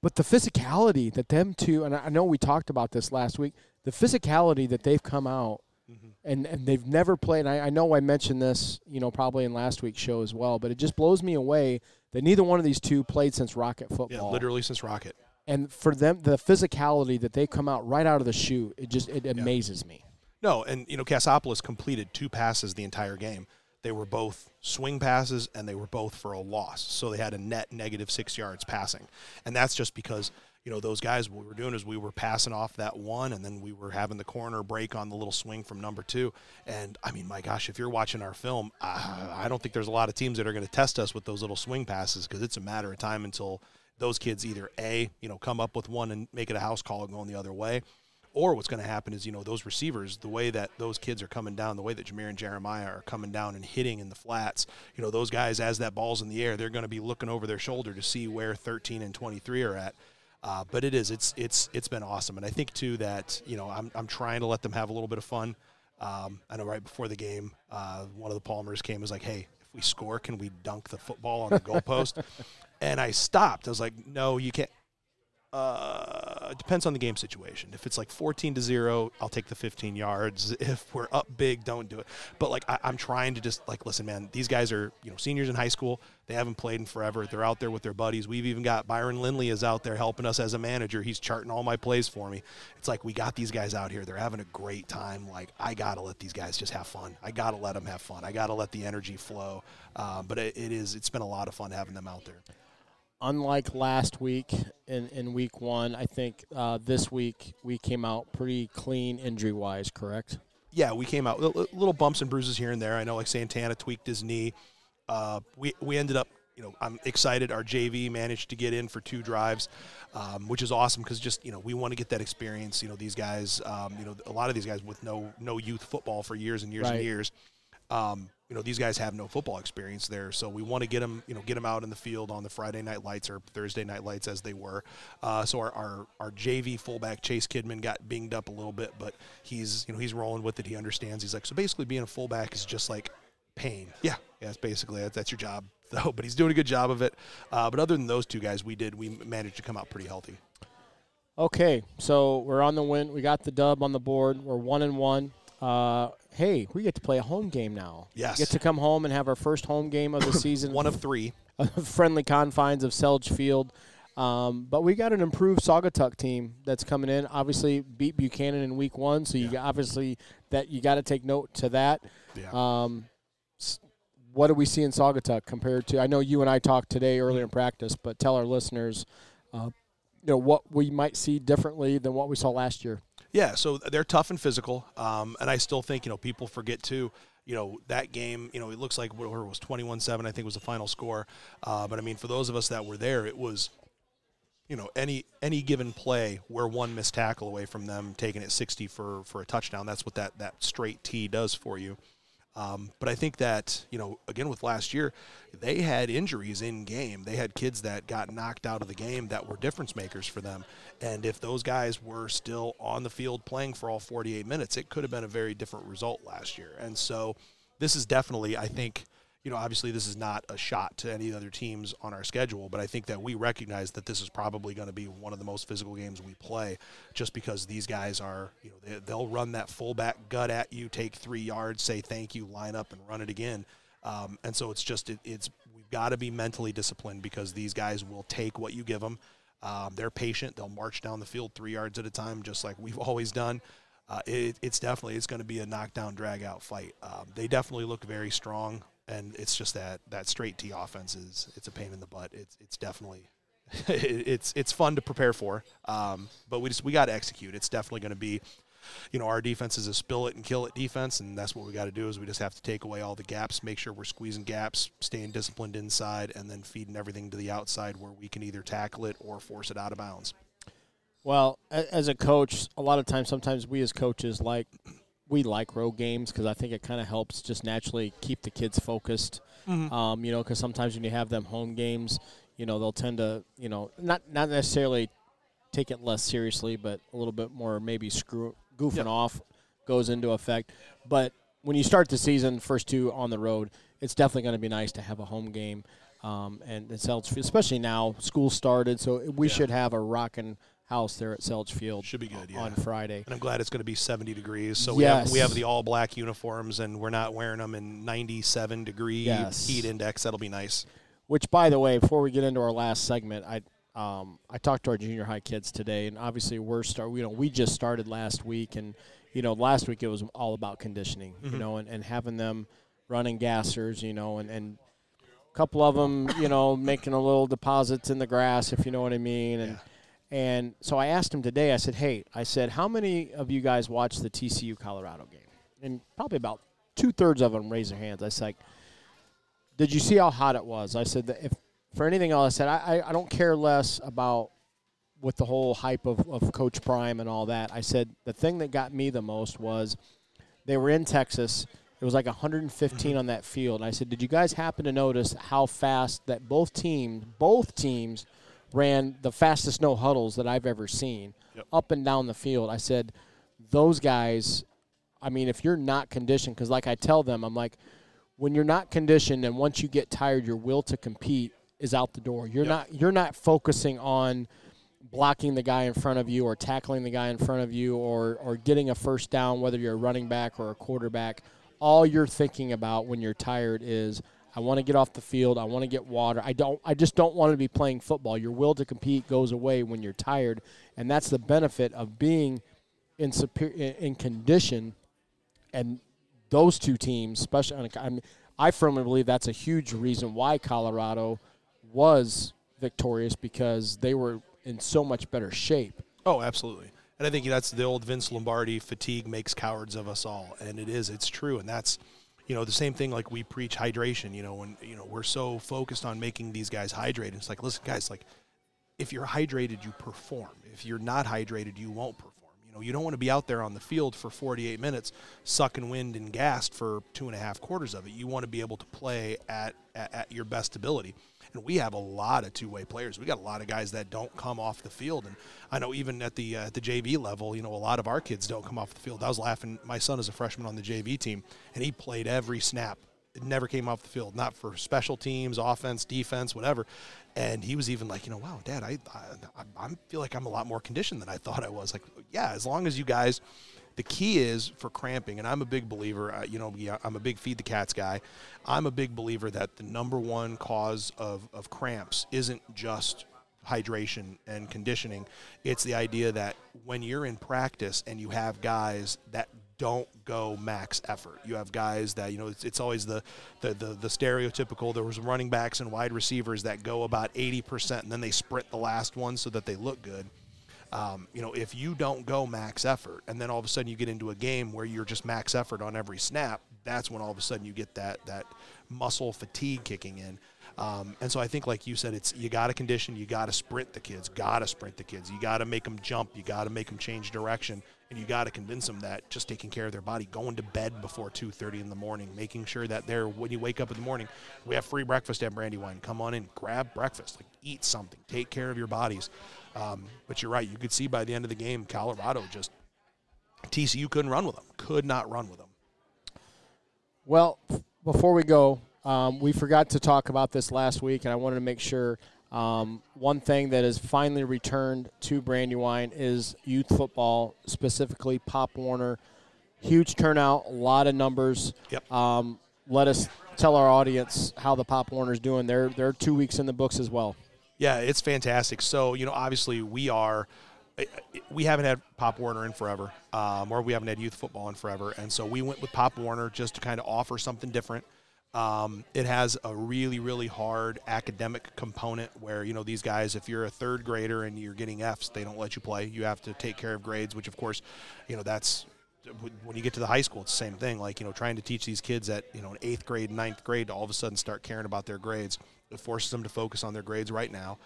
But the physicality that them two and I I know we talked about this last week, the physicality that they've come out mm-hmm. and, and they've never played. I, I know I mentioned this, you know, probably in last week's show as well, but it just blows me away that neither one of these two played since Rocket football. yeah, literally since Rocket. And for them, the physicality that they come out right out of the chute, it just it amazes me. No, and you know Cassopolis completed two passes the entire game. They were both swing passes and they were both for a loss. So they had a net negative six yards passing. And that's just because, you know, those guys, what we were doing is we were passing off that one and then we were having the corner break on the little swing from number two. And I mean, my gosh, if you're watching our film, I don't think there's a lot of teams that are going to test us with those little swing passes because it's a matter of time until those kids either A, you know, come up with one and make it a house call and going the other way, or what's going to happen is, you know, those receivers, the way that those kids are coming down, the way that Jameer and Jeremiah are coming down and hitting in the flats, you know, those guys, as that ball's in the air, they're going to be looking over their shoulder to see where 13 and 23 are at. Uh, but it is, it's, it's, it's been awesome. And I think, too, that, you know, I'm, I'm trying to let them have a little bit of fun. Um, I know right before the game, uh, one of the Palmers came and was like, hey, if we score, can we dunk the football on the goalpost? and I stopped. I was like, no, you can't. Uh, it depends on the game situation. If it's like 14 to 0, I'll take the 15 yards. If we're up big, don't do it. But like, I, I'm trying to just like, listen, man, these guys are, you know, seniors in high school. They haven't played in forever. They're out there with their buddies. We've even got Byron Lindley is out there helping us as a manager. He's charting all my plays for me. It's like, we got these guys out here. They're having a great time. Like, I got to let these guys just have fun. I got to let them have fun. I got to let the energy flow. Um, but it, it is, it's been a lot of fun having them out there. Unlike last week in, in week one, I think uh, this week we came out pretty clean injury wise, correct? yeah, we came out li- li- little bumps and bruises here and there. I know like Santana tweaked his knee. Uh, we we ended up, you know, I'm excited. Our JV managed to get in for two drives, um, which is awesome because just you know we want to get that experience. You know, these guys, um, you know, a lot of these guys with no no youth football for years and years Right. and years. Um, you know, these guys have no football experience there, so we want to get them, you know, get them out in the field on the Friday night lights or Thursday night lights as they were. Uh, so our, our our JV fullback Chase Kidman got binged up a little bit, but he's you know he's rolling with it. He understands. He's like, so basically, being a fullback is just like pain. Yeah, yeah, that's basically that's, that's your job though. But he's doing a good job of it. Uh, but other than those two guys, we did we managed to come out pretty healthy. Okay, so we're on the win. We got the dub on the board. We're one and one. Uh, hey, we get to play a home game now. Yes. Get to come home and have our first home game of the season. One of three. friendly confines of Selge Field. Um, but we got an improved Saugatuck team that's coming in. Obviously, beat Buchanan in week one, so you got- obviously that you got to take note to that. Yeah. Um, what do we see in Saugatuck compared to? I know you and I talked today earlier in practice, but tell our listeners, uh, you know, what we might see differently than what we saw last year. Yeah, so they're tough and physical, um, and I still think you know people forget too. You know that game. You know it looks like whatever it was twenty-one seven. I think was the final score. Uh, but I mean, for those of us that were there, it was, you know, any any given play, we're one missed tackle away from them taking it sixty for for a touchdown. That's what that that straight T does for you. Um, but I think that you know, again with last year, they had injuries in game. They had kids that got knocked out of the game that were difference makers for them. And if those guys were still on the field playing for all 48 minutes, it could have been a very different result last year. And so, this is definitely, I think, you know, obviously this is not a shot to any other teams on our schedule, but I think that we recognize that this is probably going to be one of the most physical games we play, just because these guys are, you know, they, they'll run that fullback gut at you, take three yards, say thank you, line up, and run it again. Um, and so it's just it, it's we've got to be mentally disciplined because these guys will take what you give them. Um, they're patient. They'll march down the field three yards at a time, just like we've always done. Uh, it, it's definitely it's going to be a knockdown, drag out fight. Um, they definitely look very strong, and it's just that that straight T offense is it's a pain in the butt. It's it's definitely it's it's fun to prepare for. Um, but we just we got to execute. It's definitely going to be you know, our defense is a spill it and kill it defense, and that's what we got to do. Is we just have to take away all the gaps, make sure we're squeezing gaps, staying disciplined inside, and then feeding everything to the outside where we can either tackle it or force it out of bounds. Well, as a coach, a lot of times, sometimes we as coaches like we like road games because I think it kind of helps just naturally keep the kids focused. Mm-hmm. Um, you know, because sometimes when you have them home games, you know they'll tend to, you know, not not necessarily take it less seriously, but a little bit more maybe screw goofing yep. off goes into effect. But when you start the season, first two on the road, it's definitely going to be nice to have a home game. Um, and Selge, especially now, school started, so we yeah. should have a rocking house there at Selge Field. Should be good, yeah. On Friday. And I'm glad it's going to be 70 degrees. So we, yes. have, we have the all black uniforms, and we're not wearing them in 97 degree yes. heat index. That'll be nice. Which, by the way, before we get into our last segment, I um, I talked to our junior high kids today, and obviously we're start. You know, we just started last week, and you know, last week it was all about conditioning. Mm-hmm. You know, and, and having them running gassers. You know, and and a couple of them, you know, making a little deposits in the grass, if you know what I mean, and. Yeah. And so I asked him today. I said, "Hey, I said, how many of you guys watched the TCU Colorado game?" And probably about two thirds of them raised their hands. I said, like, "Did you see how hot it was?" I said if for anything else, I said I, I don't care less about with the whole hype of, of Coach Prime and all that. I said the thing that got me the most was they were in Texas. It was like 115 mm-hmm. on that field. I said, did you guys happen to notice how fast that both teams, both teams, ran the fastest no huddles that I've ever seen yep. up and down the field? I said, those guys. I mean, if you're not conditioned, because like I tell them, I'm like, when you're not conditioned and once you get tired, your will to compete is out the door. You're yep. not you're not focusing on blocking the guy in front of you or tackling the guy in front of you or or getting a first down whether you're a running back or a quarterback. All you're thinking about when you're tired is I want to get off the field. I want to get water. I don't. I just don't want to be playing football. Your will to compete goes away when you're tired, and that's the benefit of being in superior in condition. And those two teams, especially, I, mean, I firmly believe that's a huge reason why Colorado was victorious because they were in so much better shape. Oh, absolutely. And I think that's the old Vince Lombardi fatigue makes cowards of us all. And it is, it's true. And that's, you know, the same thing like we preach hydration, you know, when, you know, we're so focused on making these guys hydrated. It's like, listen, guys, like, if you're hydrated, you perform. If you're not hydrated, you won't perform. You know, you don't want to be out there on the field for 48 minutes, sucking wind and gassed for two and a half quarters of it. You want to be able to play at, at, at your best ability. And we have a lot of two-way players. We got a lot of guys that don't come off the field, and I know even at the uh, at the JV level, you know, a lot of our kids don't come off the field. I was laughing. My son is a freshman on the JV team, and he played every snap. It never came off the field, not for special teams, offense, defense, whatever. And he was even like, you know, wow, Dad, I I, I feel like I'm a lot more conditioned than I thought I was. Like, yeah, as long as you guys the key is for cramping, and I'm a big believer. Uh, you know, I'm a big feed the cats guy. I'm a big believer that the number one cause of, of cramps isn't just hydration and conditioning. It's the idea that when you're in practice and you have guys that don't go max effort. You have guys that you know it's, it's always the, the, the the stereotypical. There was running backs and wide receivers that go about 80% and then they sprint the last one so that they look good. Um, you know, if you don't go max effort and then all of a sudden you get into a game where you're just max effort on every snap, that's when all of a sudden you get that that muscle fatigue kicking in. Um, and so I think, like you said, it's you got to condition, you got to sprint the kids, got to sprint the kids, you got to make them jump, you got to make them change direction, and you got to convince them that just taking care of their body, going to bed before 2:30 in the morning, making sure that they're when you wake up in the morning, we have free breakfast at Brandywine. Come on in, grab breakfast, like eat something, take care of your bodies. Um, but you're right. You could see by the end of the game, Colorado just TCU couldn't run with them. Could not run with them. Well, before we go, um, we forgot to talk about this last week, and I wanted to make sure. Um, one thing that has finally returned to Brandywine is youth football, specifically Pop Warner. Huge turnout, a lot of numbers. Yep. Um, let us tell our audience how the Pop Warner's doing. They're they're two weeks in the books as well. Yeah, it's fantastic. So, you know, obviously we are eh, eh, we haven't had Pop Warner in forever, um, or we haven't had youth football in forever, and so we went with Pop Warner just to kind of offer something different. Um, it has a really, really hard academic component where, you know, these guys, if you're a third grader and you're getting Fs, they don't let you play. You have to take care of grades, which, of course, you know, that's when you get to the high school, it's the same thing. Like, you know, trying to teach these kids at, you know, an eighth grade, ninth grade to all of a sudden start caring about their grades. It forces them to focus on their grades right now.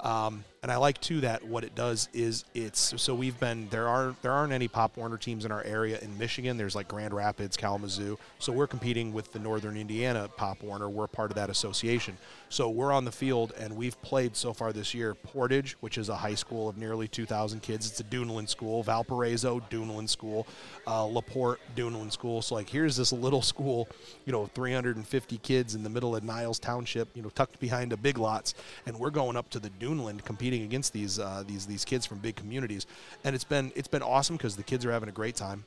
Um, and I like too that what it does is it's so we've been there are there aren't any Pop Warner teams in our area in Michigan. There's like Grand Rapids, Kalamazoo. So we're competing with the Northern Indiana Pop Warner. We're part of that association. So we're on the field and we've played so far this year Portage, which is a high school of nearly 2,000 kids. It's a Duneland school. Valparaiso, Duneland school. Uh, Laporte, Duneland school. So like here's this little school, you know, 350 kids in the middle of Niles Township, you know, tucked behind a Big Lots, and we're going up to the Duneland competing against these uh, these these kids from big communities, and it's been it's been awesome because the kids are having a great time.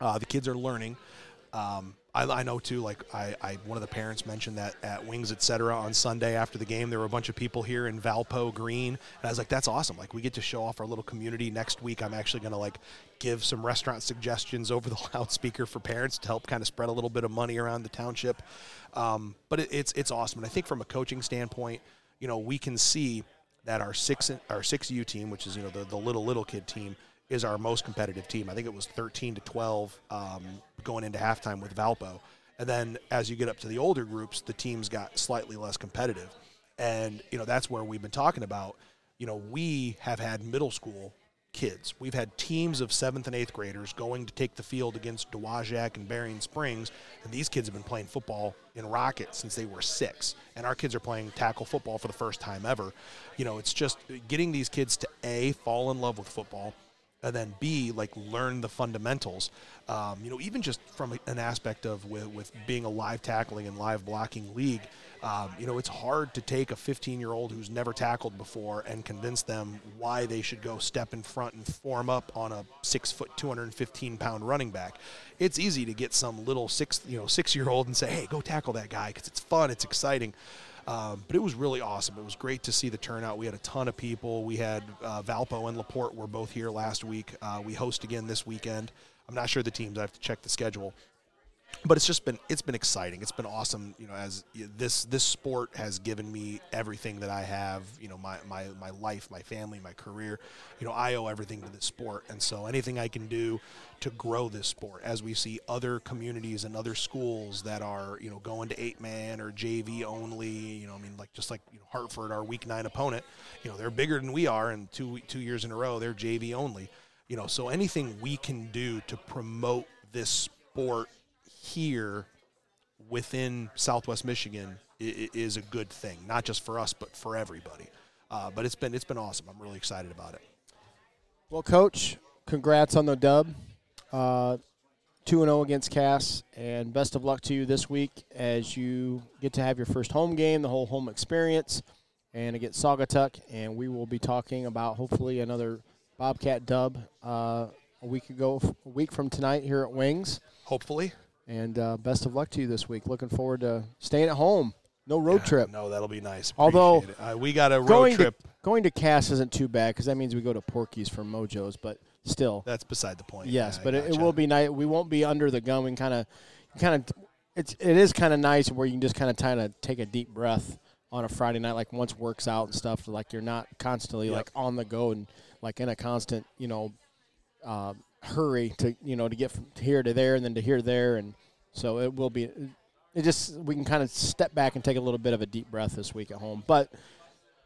Uh, the kids are learning. Um, I, I, know too. Like I, I, one of the parents mentioned that at Wings Etc. on Sunday after the game, there were a bunch of people here in Valpo Green, and I was like, "That's awesome! Like we get to show off our little community." Next week, I'm actually going to like give some restaurant suggestions over the loudspeaker for parents to help kind of spread a little bit of money around the township. Um, but it, it's it's awesome, and I think from a coaching standpoint, you know, we can see that our six our six U team, which is you know the, the little little kid team, is our most competitive team. I think it was 13 to 12 um, going into halftime with Valpo, and then as you get up to the older groups, the teams got slightly less competitive, and you know that's where we've been talking about. You know, we have had middle school kids. We've had teams of seventh and eighth graders going to take the field against Dowagiac and Berrien Springs, and these kids have been playing football in Rocket since they were six, and our kids are playing tackle football for the first time ever. You know, it's just getting these kids to a fall in love with football, and then B, like learn the fundamentals. Um, you know, even just from an aspect of with, with being a live tackling and live blocking league, um, you know, it's hard to take a 15 year old who's never tackled before and convince them why they should go step in front and form up on a six foot, 215 pound running back. It's easy to get some little six, you know, six year old and say, hey, go tackle that guy because it's fun, it's exciting. Um, but it was really awesome. It was great to see the turnout. We had a ton of people. We had uh, Valpo and Laporte were both here last week. Uh, we host again this weekend. I'm not sure the teams. I have to check the schedule but it's just been it's been exciting. It's been awesome. You know, as this this sport has given me everything that I have. You know, my my my life, my family, my career. You know, I owe everything to this sport, and so anything I can do to grow this sport, as we see other communities and other schools that are you know going to eight man or JV only. You know, I mean, like just like you know, Hartford, our week nine opponent. You know, they're bigger than we are, and two two years in a row, they're JV only. You know, so anything we can do to promote this sport here within Southwest Michigan is a good thing, not just for us, but for everybody. Uh, but it's been it's been awesome. I'm really excited about it. Well, Coach, congrats on the dub. Uh, two and zero oh against Cass, and best of luck to you this week as you get to have your first home game, the whole home experience, and against Saugatuck. And we will be talking about hopefully another Bobcat dub uh, a week ago, a week from tonight here at Wings. Hopefully. And uh, best of luck to you this week. Looking forward to staying at home. No road yeah, trip. No, that'll be nice. Although uh, we got a road trip. To, going to Cass isn't too bad because that means we go to Porky's for Mojo's, but still. That's beside the point. Yes, yeah, but it, it, will be nice. We won't be under the gun. We kind of, kind of, it's it is kind of nice where you can just kind of kind of take a deep breath on a Friday night, like once works out and stuff. Like you're not constantly yep. like on the go and like in a constant, you know, uh, hurry to you know to get from here to there and then to here to there and so it will be. It just we can kind of step back and take a little bit of a deep breath this week at home, but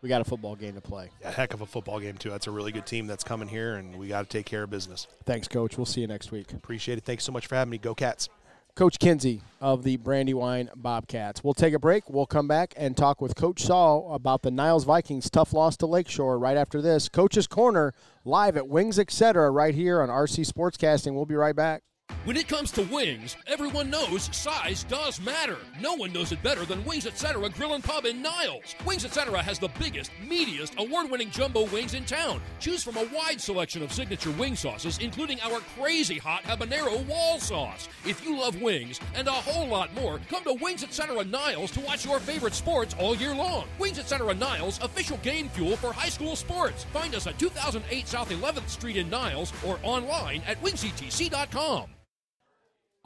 we got a football game to play. A heck of a football game too. That's a really good team that's coming here, and we got to take care of business. Thanks, Coach. We'll see you next week. Appreciate it. Thanks so much for having me. Go Cats. Coach Kinzie of the Brandywine Bobcats. We'll take a break. We'll come back and talk with Coach Shaw about the Niles Vikings' tough loss to Lakeshore right after this. Coach's Corner live at Wings Etc. right here on RC Sportscasting. We'll be right back. When it comes to wings, everyone knows size does matter. No one knows it better than Wings Etc. Grill and Pub in Niles. Wings Etc. has the biggest, meatiest, award-winning jumbo wings in town. Choose from a wide selection of signature wing sauces, including our crazy hot habanero wall sauce. If you love wings and a whole lot more, come to Wings Etc. Niles to watch your favorite sports all year long. Wings Etc. Niles, official game fuel for high school sports. Find us at 2008 South 11th Street in Niles or online at wingsetc.com.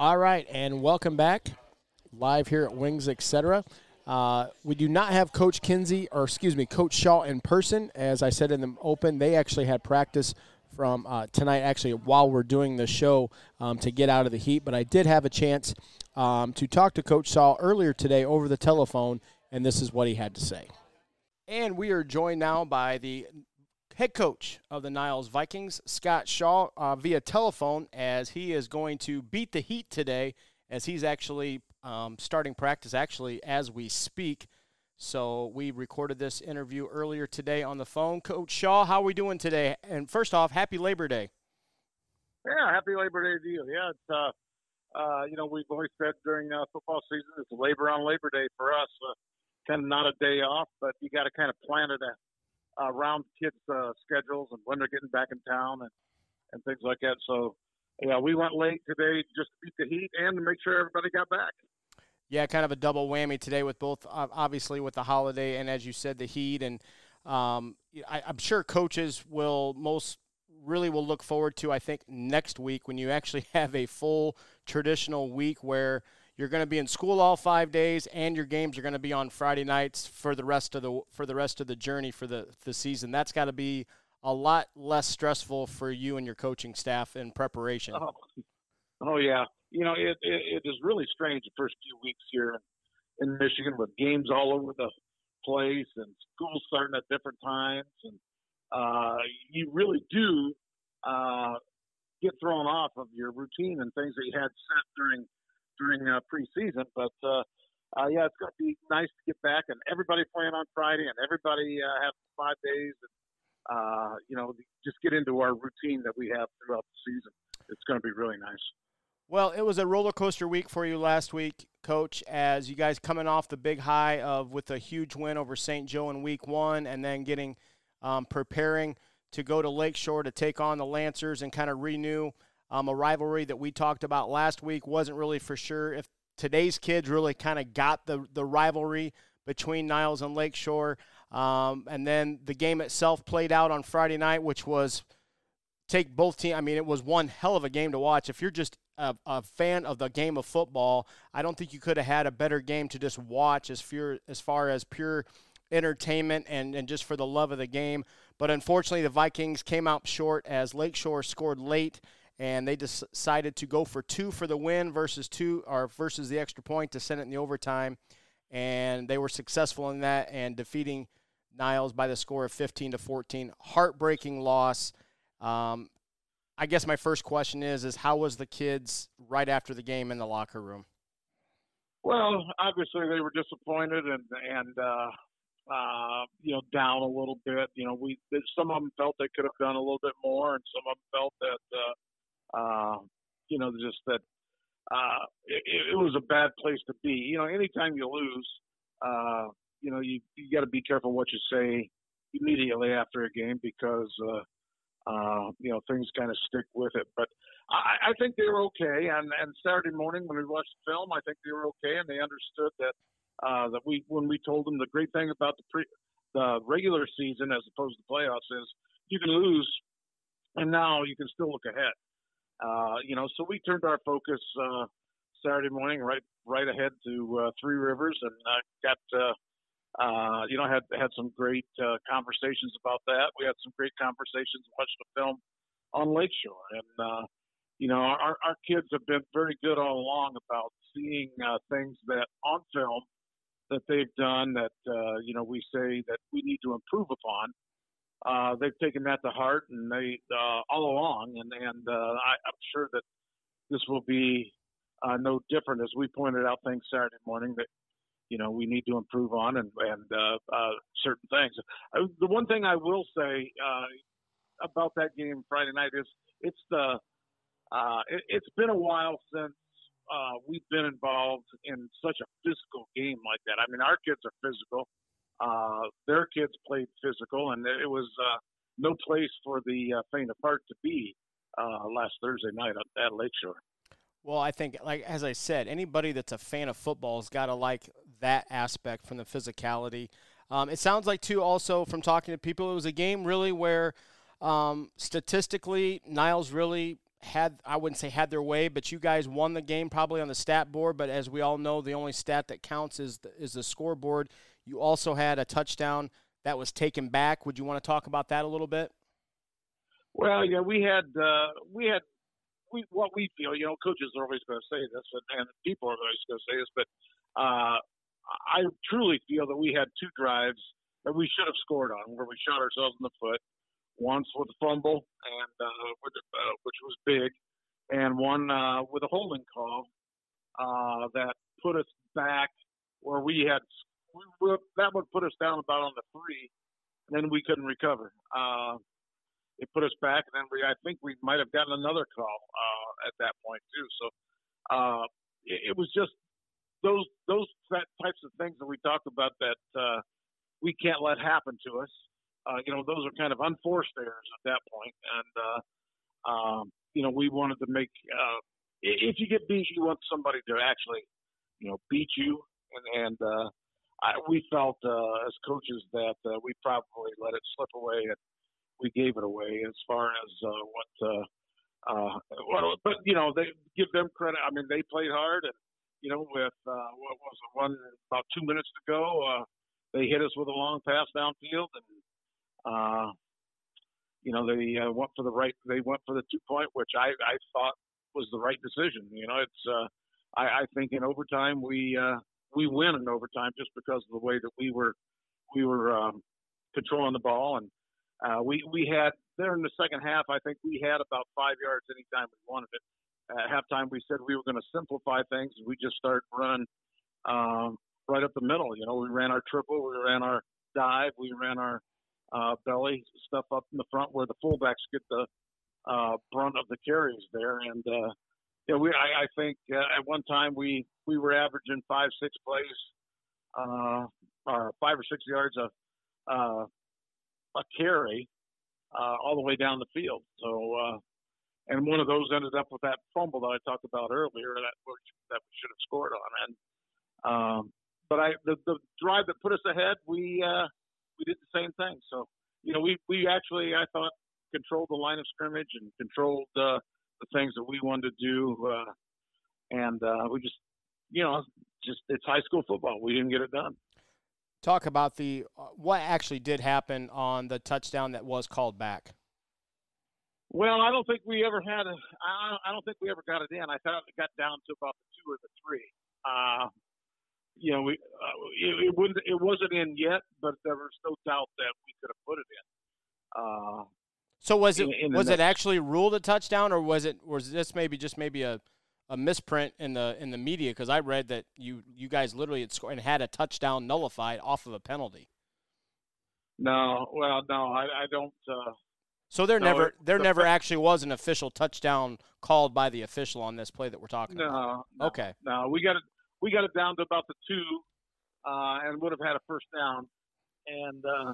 All right, and welcome back. live here at Wings, etc. Uh, we do not have Coach Kinzie, or excuse me, Coach Shaw in person. As I said in the open, they actually had practice from uh, tonight, actually, while we're doing the show um, to get out of the heat. But I did have a chance um, to talk to Coach Shaw earlier today over the telephone, and this is what he had to say. And we are joined now by the head coach of the Niles Vikings, Scott Shaw, uh, via telephone, as he is going to beat the heat today, as he's actually um, starting practice actually as we speak. So we recorded this interview earlier today on the phone. Coach Shaw, how are we doing today? And first off, happy Labor Day. Yeah, happy Labor Day to you. Yeah, it's uh, uh, you know we've always said during uh, football season it's labor on Labor Day for us. Uh, kind of not a day off, but you got to kind of plan it uh, around kids' uh, schedules and when they're getting back in town and and things like that. So yeah, we went late today just to beat the heat and to make sure everybody got back. Yeah, kind of a double whammy today with both, obviously with the holiday and as you said, the heat. And um, I, I'm sure coaches will most really will look forward to. I think next week when you actually have a full traditional week where you're going to be in school all five days and your games are going to be on Friday nights for the rest of the for the rest of the journey for the the season. That's got to be a lot less stressful for you and your coaching staff in preparation. Oh, oh yeah, you know it, it, it is really strange the first few weeks here in Michigan with games all over the place and schools starting at different times and uh, you really do uh, get thrown off of your routine and things that you had set during during uh, preseason. But uh, uh, yeah, it's going to be nice to get back and everybody playing on Friday and everybody uh, have five days and uh, you know, just get into our routine that we have throughout the season. It's going to be really nice. Well, it was a roller coaster week for you last week, Coach. As you guys coming off the big high of with a huge win over St. Joe in Week One, and then getting um, preparing to go to Lakeshore to take on the Lancers and kind of renew um, a rivalry that we talked about last week. Wasn't really for sure if today's kids really kind of got the the rivalry between Niles and Lakeshore. Um, and then the game itself played out on Friday night, which was take both teams. I mean, it was one hell of a game to watch. If you're just a, a, fan of the game of football, I don't think you could have had a better game to just watch as, as far as pure entertainment and, and just for the love of the game. But unfortunately, the Vikings came out short as Lakeshore scored late. And they decided to go for two for the win versus two or versus the extra point to send it in the overtime, and they were successful in that and defeating Niles by the score of 15 to 14. Heartbreaking loss. Um, I guess my first question is is how was the kids right after the game in the locker room? Well, obviously they were disappointed and and uh, uh, you know down a little bit. You know, we some of them felt they could have done a little bit more, and some of them felt that uh, uh, you know just that uh, it, it was a bad place to be. You know, anytime you lose, uh, you know, you you got to be careful what you say immediately after a game because uh, uh, you know things kind of stick with it. But I, I think they were okay. And and Saturday morning when we watched the film, I think they were okay, and they understood that uh, that we when we told them the great thing about the pre the regular season as opposed to playoffs is you can lose, and now you can still look ahead. Uh, you know, so we turned our focus uh, Saturday morning right right ahead to uh, Three Rivers and uh, got uh, uh, you know, had had some great uh, conversations about that. We had some great conversations, watched the film on Lakeshore, and uh, you know, our our kids have been very good all along about seeing uh, things that on film that they've done that uh, you know we say that we need to improve upon. Uh, they've taken that to heart, and they uh, all along, and and uh, I, I'm sure that this will be uh, no different as we pointed out things Saturday morning that you know we need to improve on and and uh, uh, certain things. Uh, the one thing I will say uh, about that game Friday night is it's the uh, it, it's been a while since uh, we've been involved in such a physical game like that. I mean, our kids are physical. Uh, their kids played physical, and it was uh, no place for the uh, faint of heart to be uh, last Thursday night at, Lakeshore. Well, I think, like as I said, anybody that's a fan of football has got to like that aspect from the physicality. Um, it sounds like too, also from talking to people, it was a game really where um, statistically Niles really had I wouldn't say had their way, but you guys won the game probably on the stat board. But as we all know, the only stat that counts is the, is the scoreboard. You also had a touchdown that was taken back. Would you want to talk about that a little bit? Well, yeah, we had uh, we had we what we feel. You know, coaches are always going to say this, and, people are always going to say this, but uh, I truly feel that we had two drives that we should have scored on, where we shot ourselves in the foot. Once with a fumble, and uh, with, uh, which was big, and one uh, with a holding call uh, that put us back where we had we, that would put us down about on the three, and then we couldn't recover. Uh, it put us back, and then we I think we might have gotten another call uh, at that point too. So uh, it, it was just those those types of things that we talked about that uh, we can't let happen to us uh, you know, those are kind of unforced errors at that. And, uh, um, you know, we wanted to make, uh, if you get beat, you want somebody to actually, you know, beat you. And, and uh, I, we felt uh, as coaches that uh, we probably let it slip away and we gave it away as far as uh, what, uh, uh, well, but, you know, they give them credit. I mean, they played hard and, you know, with, uh, what was it, one, about two minutes to go, uh, they hit us with a long pass downfield and uh, you know, they uh, went for the right. They went for the two point, which I I thought was the right decision. You know, it's uh, I, I think in overtime we uh, we win in overtime just because of the way that we were we were um, controlling the ball and uh, we we had there in the second half. I think we had about five yards anytime we wanted it. At halftime, we said we were going to simplify things. We just started running um, right up the middle. You know, we ran our triple, we ran our dive, we ran our uh, belly stuff up in the front where the fullbacks get the uh, brunt of the carries there. And uh, yeah, we I, I think uh, at one time we we were averaging five six plays, uh, or five or six yards of uh, a carry uh, all the way down the field. So. Uh, and one of those ended up with that fumble that I talked about earlier that that we should have scored on. And um, but I the, the drive that put us ahead, we uh, we did the same thing. So, you know, we, we actually, I thought, controlled the line of scrimmage and controlled uh, the things that we wanted to do. Uh, and uh, we just, you know, just it's high school football. We didn't get it done. Talk about the uh, what actually did happen on the touchdown that was called back. Well, I don't think we ever had a. I don't think we ever got it in. I thought it got down to about the two or the three. Uh, you know, we uh, it, it wouldn't it wasn't in yet, but there was no doubt that we could have put it in. Uh, so was it in, in was it actually ruled a touchdown, or was it was this maybe just maybe a, a misprint in the in the media? Because I read that you you guys literally had scored and had a touchdown nullified off of a penalty. No, well, no, I, I don't. Uh, so there no, never there the, never actually was an official touchdown called by the official on this play that we're talking no, about. No, okay. No, we got it we got it down to about the two, uh, and would have had a first down. And uh,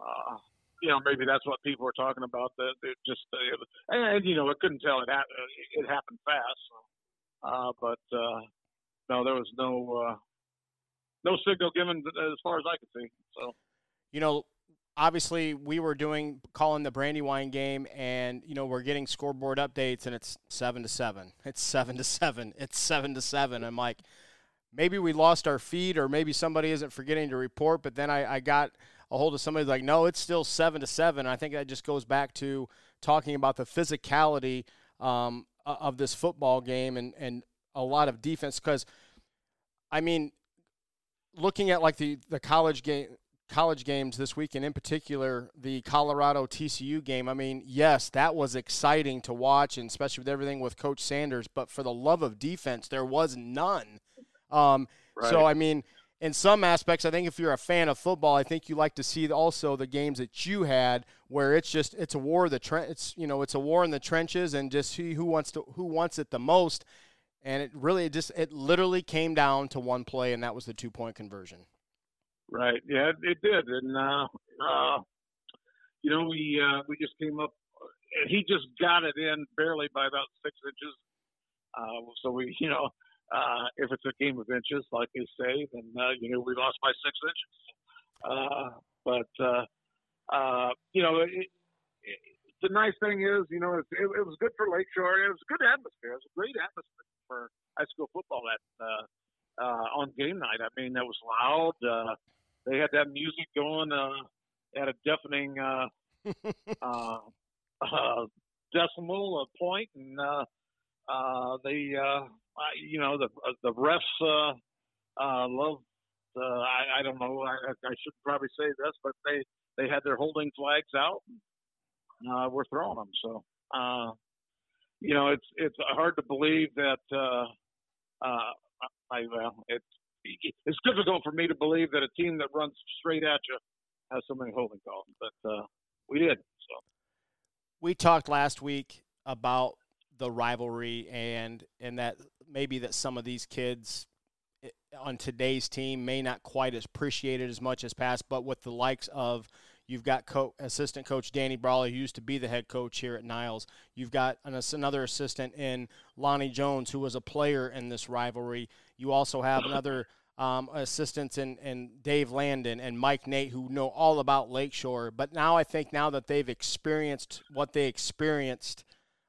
uh, you know, maybe that's what people were talking about. That it just uh, and, you know, I couldn't tell it it happened fast. So, uh, but uh, no, there was no uh, no signal given as far as I could see. So, you know, obviously we were doing calling the Brandywine game, and you know we're getting scoreboard updates, and it's seven to seven. It's seven to seven. It's seven to seven. I'm like, maybe we lost our feed, or maybe somebody isn't forgetting to report. But then I, I got a hold of somebody like, no, it's still seven to seven. I think that just goes back to talking about the physicality um, of this football game and and a lot of defense because, I mean, looking at like the the college game college games this weekend, in particular the Colorado TCU game. I mean, yes, that was exciting to watch, and especially with everything with Coach Sanders. But for the love of defense, there was none. Um, right. So I mean, in some aspects, I think if you're a fan of football, I think you like to see also the games that you had, where it's just it's a war of the tre- it's you know it's a war in the trenches, and just see who wants to who wants it the most. And it really just it literally came down to one play, and that was the two point conversion. Right. Yeah, it, did, and uh, uh, you know, we uh, we just came up. He just got it in barely by about six inches. Uh, so we, you know, uh, if it's a game of inches, like they say, then uh, you know we lost by six inches. Uh, but uh, uh, you know, it, it, the nice thing is, you know, it, it, was good for Lakeshore. It was a good atmosphere. It was a great atmosphere for high school football that uh, uh, on game night. I mean, it was loud. Uh, they had that music going uh, at a deafening uh, uh, uh, decimal uh, point, and uh, uh, they, uh, you know, the uh, the refs uh, uh, love. I, I don't know. I, I should probably say this, but they they had their holding flags out. And, we're throwing them. So, you know, it's it's hard to believe that. Uh, uh, I well, it's it's difficult for me to believe that a team that runs straight at you has so many holding calls, but uh, we did. So we talked last week about the rivalry and and that maybe that some of these kids eh, on today's team may not quite as appreciate it as much as past, but with the likes of You've got co- assistant coach Danny Brawley, who used to be the head coach here at Niles. You've got an, another assistant in Lonnie Jones, who was a player in this rivalry. You also have another um, assistants in, in Dave Landon and Mike Nate, who know all about Lakeshore. But now I think now that they've experienced what they experienced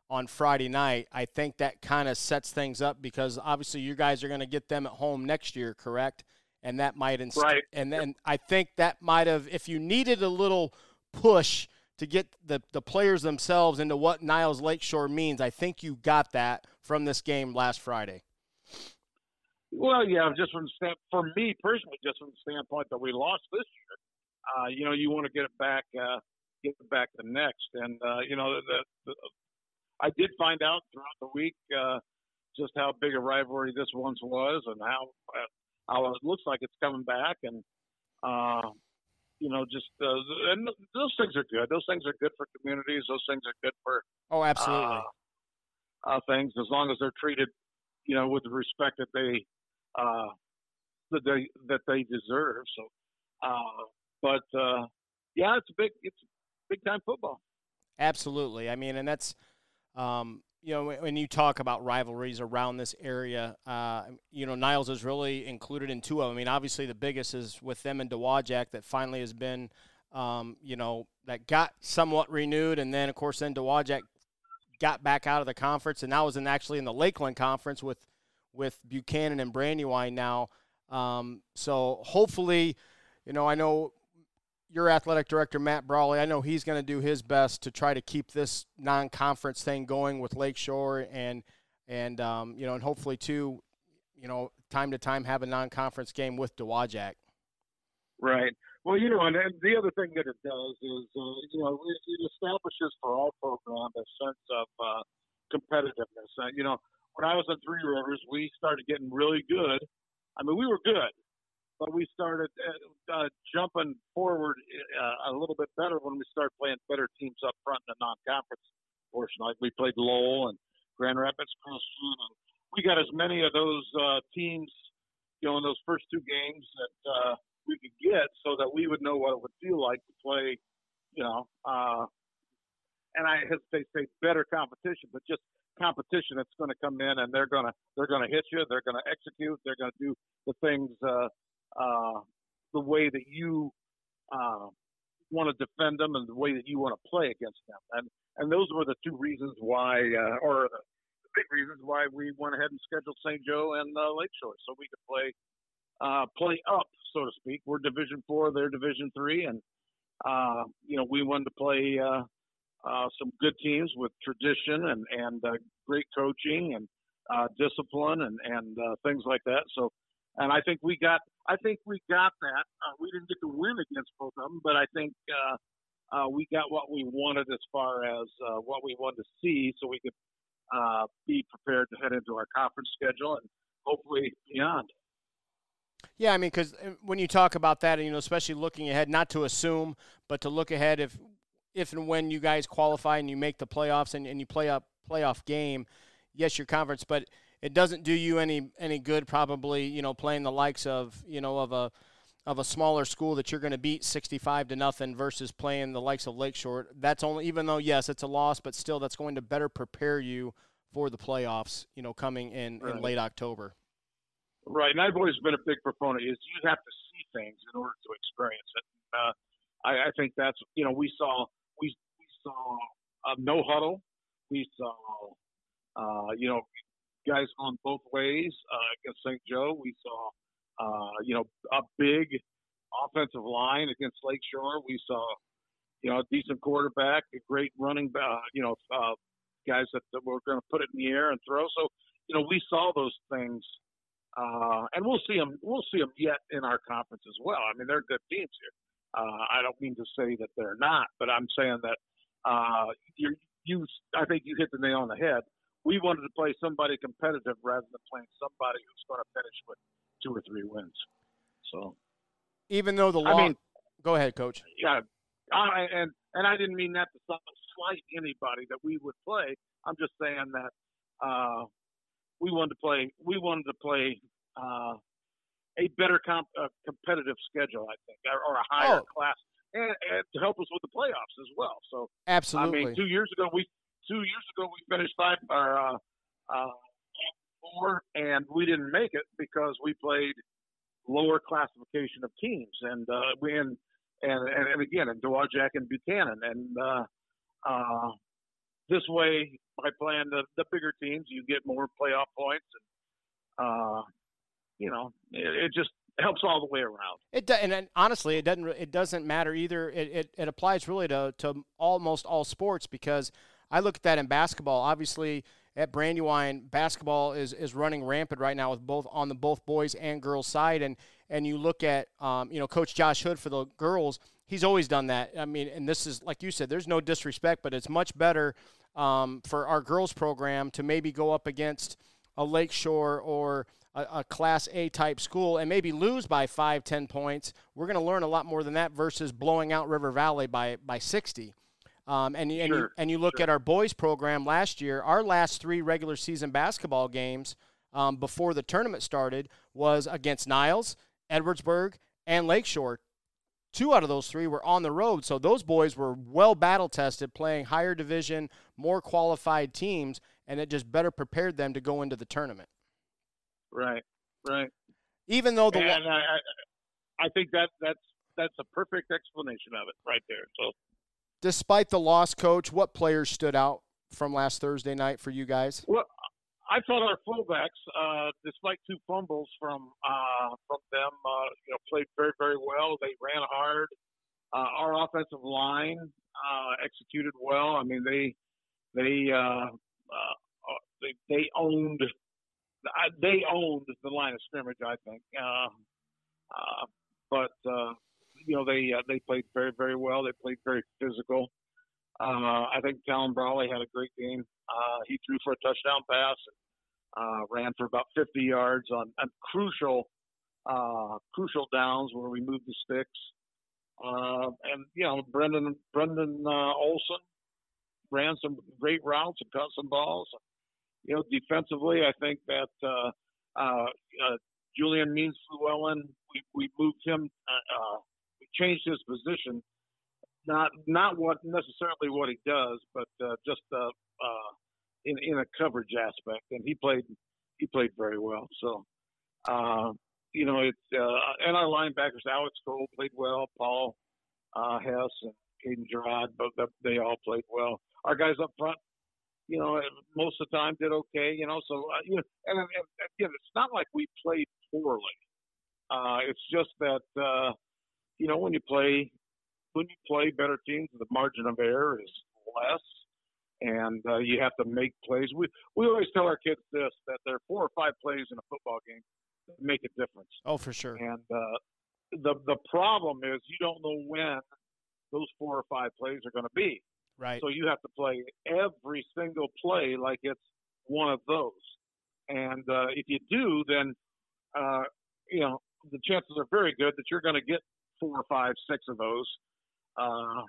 on Friday night, I think that kind of sets things up because obviously you guys are going to get them at home next year, correct? and that might inst- right. and then I think that might have if you needed a little push to get the, the players themselves into what Niles Lakeshore means, I think you got that from this game last Friday. Well, yeah, just from stand, for me personally, just from the standpoint that we lost this year, uh, you know, you want to get it back, uh, get it back the next, and uh, you know, the, the, I did find out throughout the week uh, just how big a rivalry this once was, and how uh, how it looks like it's coming back, and uh, you know, just uh, and those things are good. Those things are good for communities. Those things are good for oh, absolutely. Uh, uh, things as long as they're treated, you know, with the respect that they uh, that they that they deserve. So, uh, but uh, yeah, it's a big it's big time football. Absolutely. I mean, and that's um, you know, when you talk about rivalries around this area, uh, you know, Niles is really included in two of them. I mean, obviously the biggest is with them and Dowagiac that finally has been, um, you know, that got somewhat renewed, and then of course then Dowagiac got back out of the conference, and now was in actually in the Lakeland conference with with Buchanan and Brandywine now. Um, so hopefully, you know, I know your athletic director Matt Brawley, I know he's going to do his best to try to keep this non-conference thing going with Lakeshore and and um, you know and hopefully too, you know, time to time have a non-conference game with Dowagiac. Right. Well, you know, and, and the other thing that it does is, uh, you know, it, it establishes for all programs a sense of uh, competitiveness. Uh, you know, when I was at Three Rivers, we started getting really good. I mean, we were good, but we started uh, uh, jumping forward uh, a little bit better when we started playing better teams up front in the non-conference portion. Like we played Lowell and Grand Rapids and we got as many of those uh, teams, you know, in those first two games that uh, we could get, so that we would know what it would feel like to play, you know. Uh, and I hesitate to say better competition, but just competition that's going to come in and they're going to they're going to hit you, they're going to execute, they're going to do the things uh, uh, the way that you uh, want to defend them and the way that you want to play against them. And and those were the two reasons why, uh, or the, big reasons why we went ahead and scheduled St. Joe and uh, Lakeshore so we could play uh, play up, so to speak. We're Division Four, they're Division Three, and uh, you know we wanted to play uh, uh, some good teams with tradition and and uh, great coaching and uh, discipline and and uh, things like that. So and I think we got I think we got that. Uh, we didn't get to win against both of them, but I think uh, uh, we got what we wanted as far as uh, what we wanted to see, so we could uh, be prepared to head into our conference schedule and hopefully beyond. Yeah, I mean, because uh, when you talk about that, you know, especially looking ahead, not to assume, but to look ahead if if and when you guys qualify and you make the playoffs and, and you play a playoff game, yes, your conference, but it doesn't do you any any good probably you know playing the likes of you know of a of a smaller school that you're going to beat 65 to nothing versus playing the likes of Lakeshore. That's only even though yes, it's a loss, but still that's going to better prepare you for the playoffs. You know, coming in right. in late October. Right, and I've always been a big proponent is you have to see things in order to experience it. Uh, I, I think that's you know we saw we we saw uh, no huddle. We saw, uh, you know, guys on both ways uh, against St. Joe. We saw, uh, you know, a big offensive line against Lakeshore. We saw, you know, a decent quarterback, a great running, uh, you know, uh, guys that, that were going to put it in the air and throw. So, you know, we saw those things, uh, and we'll see them. We'll see them yet in our conference as well. I mean, they're good teams here. Uh, I don't mean to say that they're not, but I'm saying that uh, you you I think you hit the nail on the head. We wanted to play somebody competitive rather than playing somebody who's going to finish with two or three wins. So, even though the law, I mean, go ahead, coach. Yeah, I, and and I didn't mean that to slight anybody that we would play. I'm just saying that uh, we wanted to play. We wanted to play uh, a better comp, uh, competitive schedule, I think, or, or a higher Oh. class, and, and to help us with the playoffs as well. So Absolutely. I mean, two years ago we two years ago we finished five or uh, uh, four, and we didn't make it because we played lower classification of teams, and uh, we and and and, again, and Dowagiac and Buchanan, and uh, uh, this way by playing the the bigger teams, you get more playoff points, and uh, you know, it, it just helps all the way around. It do, and, and honestly, it doesn't. It doesn't matter either. It, it, it applies really to, to almost all sports because I look at that in basketball. Obviously, at Brandywine, basketball is, is running rampant right now with both on the both boys and girls side. And and you look at um, you know Coach Josh Hood for the girls. He's always done that. I mean, and this is like you said. There's no disrespect, but it's much better um, for our girls program to maybe go up against a Lakeshore or a, a Class A type school and maybe lose by five, ten points. We're going to learn a lot more than that versus blowing out River Valley by by 60. Um, and and, you, and you look at our boys program last year. Our last three regular season basketball games um, before the tournament started was against Niles, Edwardsburg, and Lakeshore. Two out of those three were on the road, so those boys were well battle tested, playing higher division, more qualified teams, and it just better prepared them to go into the tournament. Right, right. Even though the and I, I, I think that that's that's a perfect explanation of it right there. So despite the loss, coach, what players stood out from last Thursday night for you guys? Well, I thought our fullbacks, uh, despite two fumbles from uh, from them, uh, you know, played very very well. They ran hard. Uh, our offensive line uh, executed well. I mean, they they uh, they, they owned they owned the line of scrimmage. I think, uh, but you know they uh, they played very very well. They played very physical. Uh, I think Talon Brawley had a great game. Uh, he threw for a touchdown pass, uh, ran for about 50 yards on, on crucial, uh, crucial downs where we moved the sticks. Uh, and you know, Brendan Brendan uh, Olson ran some great routes and caught some balls. You know, defensively, I think that uh, uh, uh, Julian Means Llewellyn, we, we moved him, uh, uh, changed his position not not what necessarily what he does, but uh, just uh, uh, in in a coverage aspect, and he played he played very well. So, uh, you know, it's uh, and our linebackers, Alex Cole played well, Paul uh, Hess and Caden Gerard, but they all played well. Our guys up front, you know, most of the time did okay. You know, so uh, you know, and, and again, it's not like we played poorly. Uh, it's just that uh, you know when you play when you play better teams, the margin of error is less, and uh, you have to make plays. We we always tell our kids this that there are four or five plays in a football game that make a difference. Oh, for sure. And uh, the the problem is you don't know when those four or five plays are going to be. Right. So you have to play every single play like it's one of those. And uh, if you do, then uh, you know the chances are very good that you're going to get four or five, six of those uh,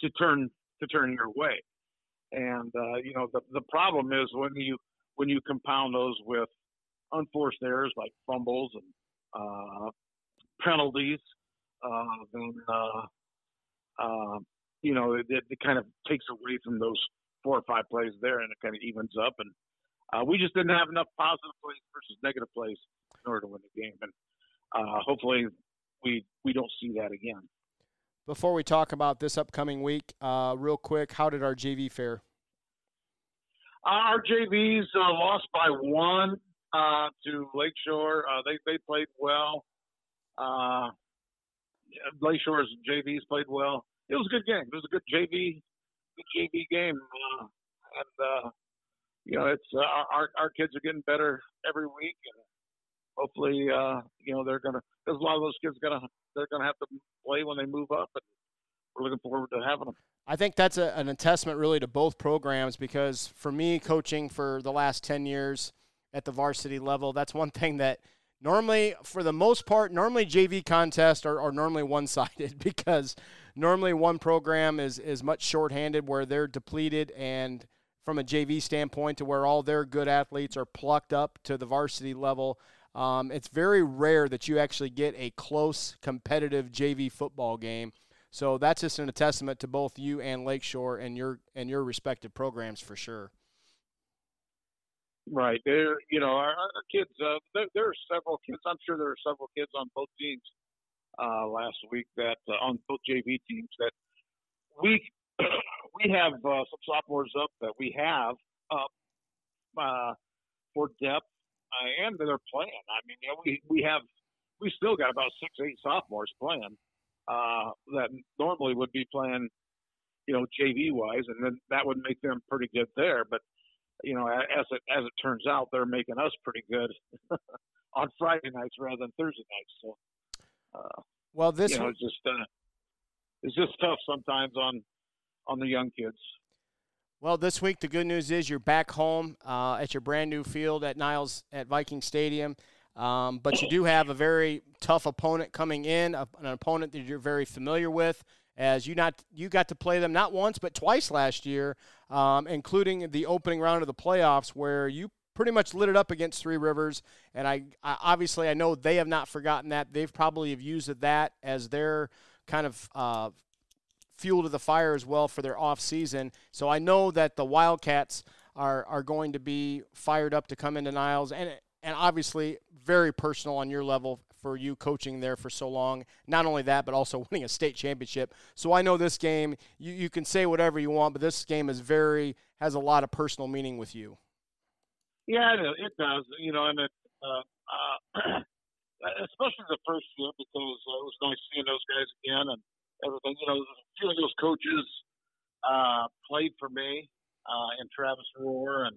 to turn to turn your way. And uh, you know the the problem is when you when you compound those with unforced errors like fumbles and uh, penalties, uh, then uh, uh, you know it, it kind of takes away from those four or five plays there, and it kind of evens up. And we just didn't have enough positive plays versus negative plays in order to win the game. And hopefully we we don't see that again. before we talk about this upcoming week, uh, real quick, how did our JV fare? Our JVs uh, lost by one uh, to Lakeshore. Uh, they they played well. Uh, Lakeshore's JVs played well. It was a good game. It was a good JV, good JV game, uh, and uh, you know it's uh, our our kids are getting better every week, and hopefully, uh, you know they're gonna. Because a lot of those kids gonna they're gonna have to play when they move up, and we're looking forward to having them. I think that's a, an testament really to both programs because for me, coaching for the last 10 years at the varsity level, that's one thing that normally, for the most part, normally JV contests are, are normally one sided because normally one program is, is much shorthanded where they're depleted and from a JV standpoint to where all their good athletes are plucked up to the varsity level. Um, it's very rare that you actually get a close competitive JV football game. So that's just a testament to both you and Lakeshore and your and your respective programs for sure. Right. There, you know, our, our kids. Uh, there, there, are several kids. I'm sure there are several kids on both teams uh, last week that uh, on both JV teams that we we have uh, some sophomores up that we have up uh, for depth, uh, and they're playing. I mean, you know, we we have we still got about six, eight sophomores playing uh, that normally would be playing, you know, JV wise, and then that would make them pretty good there. But you know, as it as it turns out, they're making us pretty good on Friday nights rather than Thursday nights. So, uh, well, this you know, it's just uh, it's just tough sometimes on on the young kids. Well, this week the good news is you're back home uh, at your brand new field at Niles at Viking Stadium. Um, but you do have a very tough opponent coming in, an opponent that you're very familiar with, as you not you got to play them not once but twice last year, um, including the opening round of the playoffs where you pretty much lit it up against Three Rivers. And I, I obviously I know they have not forgotten that. They've probably have used that as their kind of uh, fuel to the fire as well for their off season. So I know that the Wildcats are are going to be fired up to come into Niles and and obviously very personal on your level for you coaching there for so long. Not only that, but also winning a state championship. So I know this game. You, you can say whatever you want, but this game is very has a lot of personal meaning with you. Yeah, it, it does. You know, and it, uh, uh, especially the first year because uh, it was nice seeing those guys again and everything. You know, a few of those coaches uh, played for me uh, in Travis Rohr and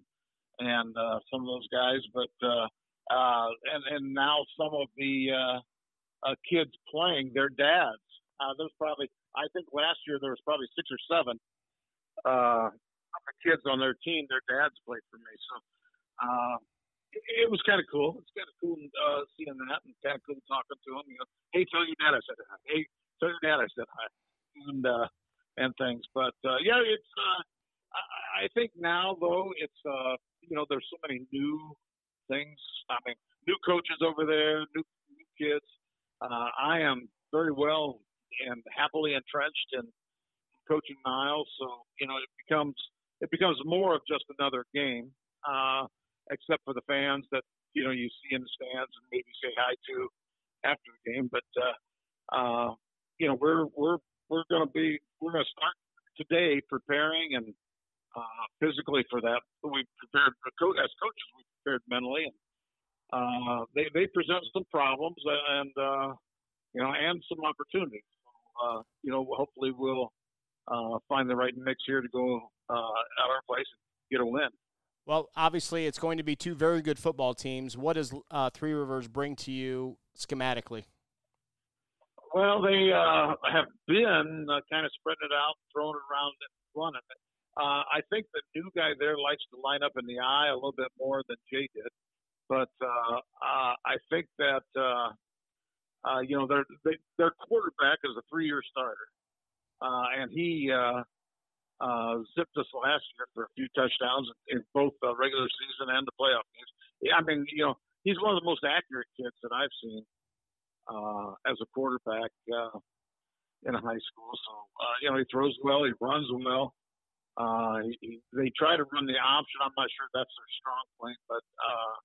and uh, some of those guys. But uh, uh, and and now some of the uh, uh, kids playing their dads. Uh, there's probably I think last year there was probably six or seven uh, kids on their team. Their dads played for me, so uh, it, was kind of cool. It's kind of cool uh, seeing that and kind of cool talking to them. You know, hey, tell your dad I said. Hey, your dad I said hi, and uh, and things. But uh, yeah, it's. Uh, I, I think now though it's uh, you know, there's so many new things. I mean, new coaches over there, new, new kids. Uh, I am very well and happily entrenched in coaching Niles, so you know it becomes it becomes more of just another game, uh, except for the fans that you know you see in the stands and maybe say hi to after the game. But uh, uh, you know we're we're we're going to be we're going to start today preparing and uh, physically for that. We prepared as coaches. We prepared mentally, and uh, they they present some problems and uh, you know and some opportunities. So, uh, you know, hopefully we'll uh, find the right mix here to go uh, at our place and get a win. Well, obviously, it's going to be two very good football teams. What does Three Rivers bring to you schematically? Well, they uh, have been uh, kind of spreading it out, throwing it around and running it. Uh, I think the new guy there likes to line up in the I a little bit more than Jay did, but uh, uh, I think that uh, uh, you know their they, their quarterback is a three-year starter, uh, and he uh, uh, zipped us last year for a few touchdowns in both the regular season and the playoff games. I mean, you know, he's one of the most accurate kids that I've seen uh, as a quarterback uh, in high school. So uh, you know, he throws well, he runs well. Uh, he, they try to run the option. I'm not sure that's their strong point, but uh,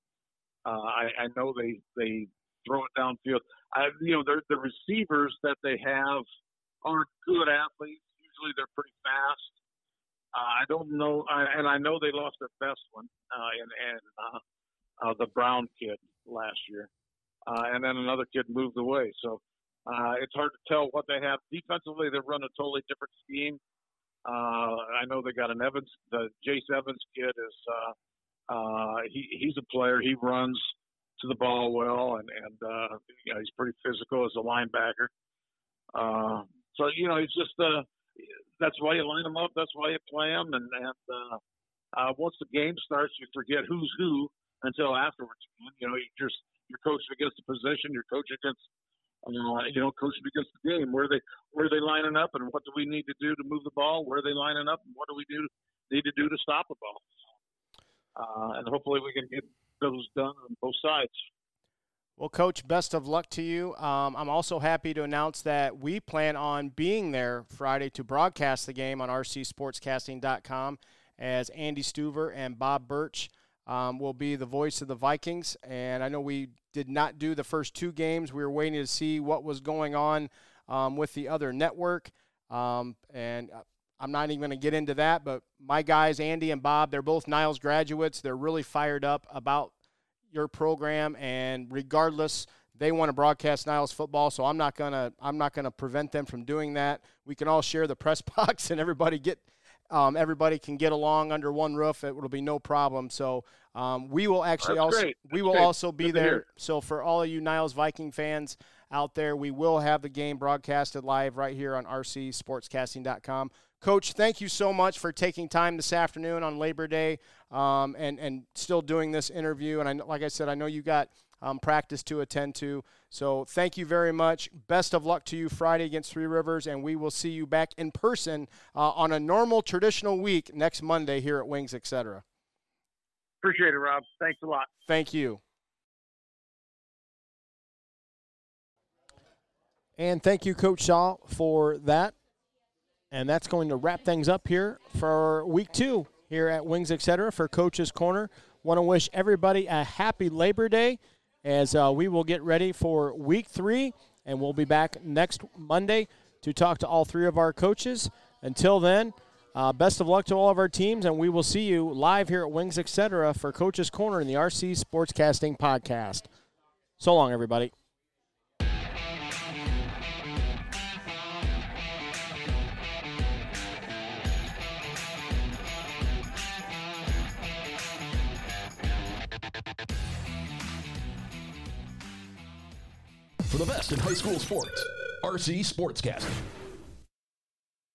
uh, I, I know they they throw it downfield. I, you know, the receivers that they have are good athletes. Usually they're pretty fast. Uh, I don't know, I, and I know they lost their best one, uh, and, and uh, uh, the Brown kid last year, uh, and then another kid moved away. So uh, it's hard to tell what they have defensively. They run a totally different scheme. Uh, I know they got an Evans, the Jace Evans kid is uh, uh, he he's a player. He runs to the ball well, and and uh, you know, he's pretty physical as a linebacker. Uh, so you know, it's just uh, that's why you line them up. That's why you play them, and and uh, uh, once the game starts, you forget who's who until afterwards. You know, you just you're coaching against the position, you're coaching against uh, you know, coaching against the game. Where they where are they lining up, and what do we need to do to move the ball? Where are they lining up, and what do we do need to do to stop the ball? Uh, and hopefully, we can get those done on both sides. Well, Coach, best of luck to you. Um, I'm also happy to announce that we plan on being there Friday to broadcast the game on rcsportscasting.com as Andy Stuver and Bob Birch um, will be the voice of the Vikings. And I know we did not do the first two games. We were waiting to see what was going on um, with the other network. Um, and uh, I'm not even going to get into that, but my guys, Andy and Bob, they're both Niles graduates. They're really fired up about your program, and regardless, they want to broadcast Niles football. So I'm not gonna I'm not gonna prevent them from doing that. We can all share the press box, and everybody get um, everybody can get along under one roof. It will be no problem. So um, we will actually That's also great. we That's will great. also be Good there. So for all of you Niles Viking fans out there, we will have the game broadcasted live right here on rcsportscasting.com. Coach, thank you so much for taking time this afternoon on Labor Day um, and and still doing this interview. And I, like I said, I know you got um, practice to attend to. So thank you very much. Best of luck to you Friday against Three Rivers, and we will see you back in person uh, on a normal traditional week next Monday here at Wings, etc. Appreciate it, Rob. Thanks a lot. Thank you. And thank you, Coach Shaw, for that. And that's going to wrap things up here for week two here at Wings Etc. for Coach's Corner. Want to wish everybody a happy Labor Day as uh, we will get ready for week three, and we'll be back next Monday to talk to all three of our coaches. Until then, uh, best of luck to all of our teams, and we will see you live here at Wings Etc. for Coach's Corner in the RC Sportscasting Podcast. So long, everybody. For the best in high school sports, RC Sportscasting.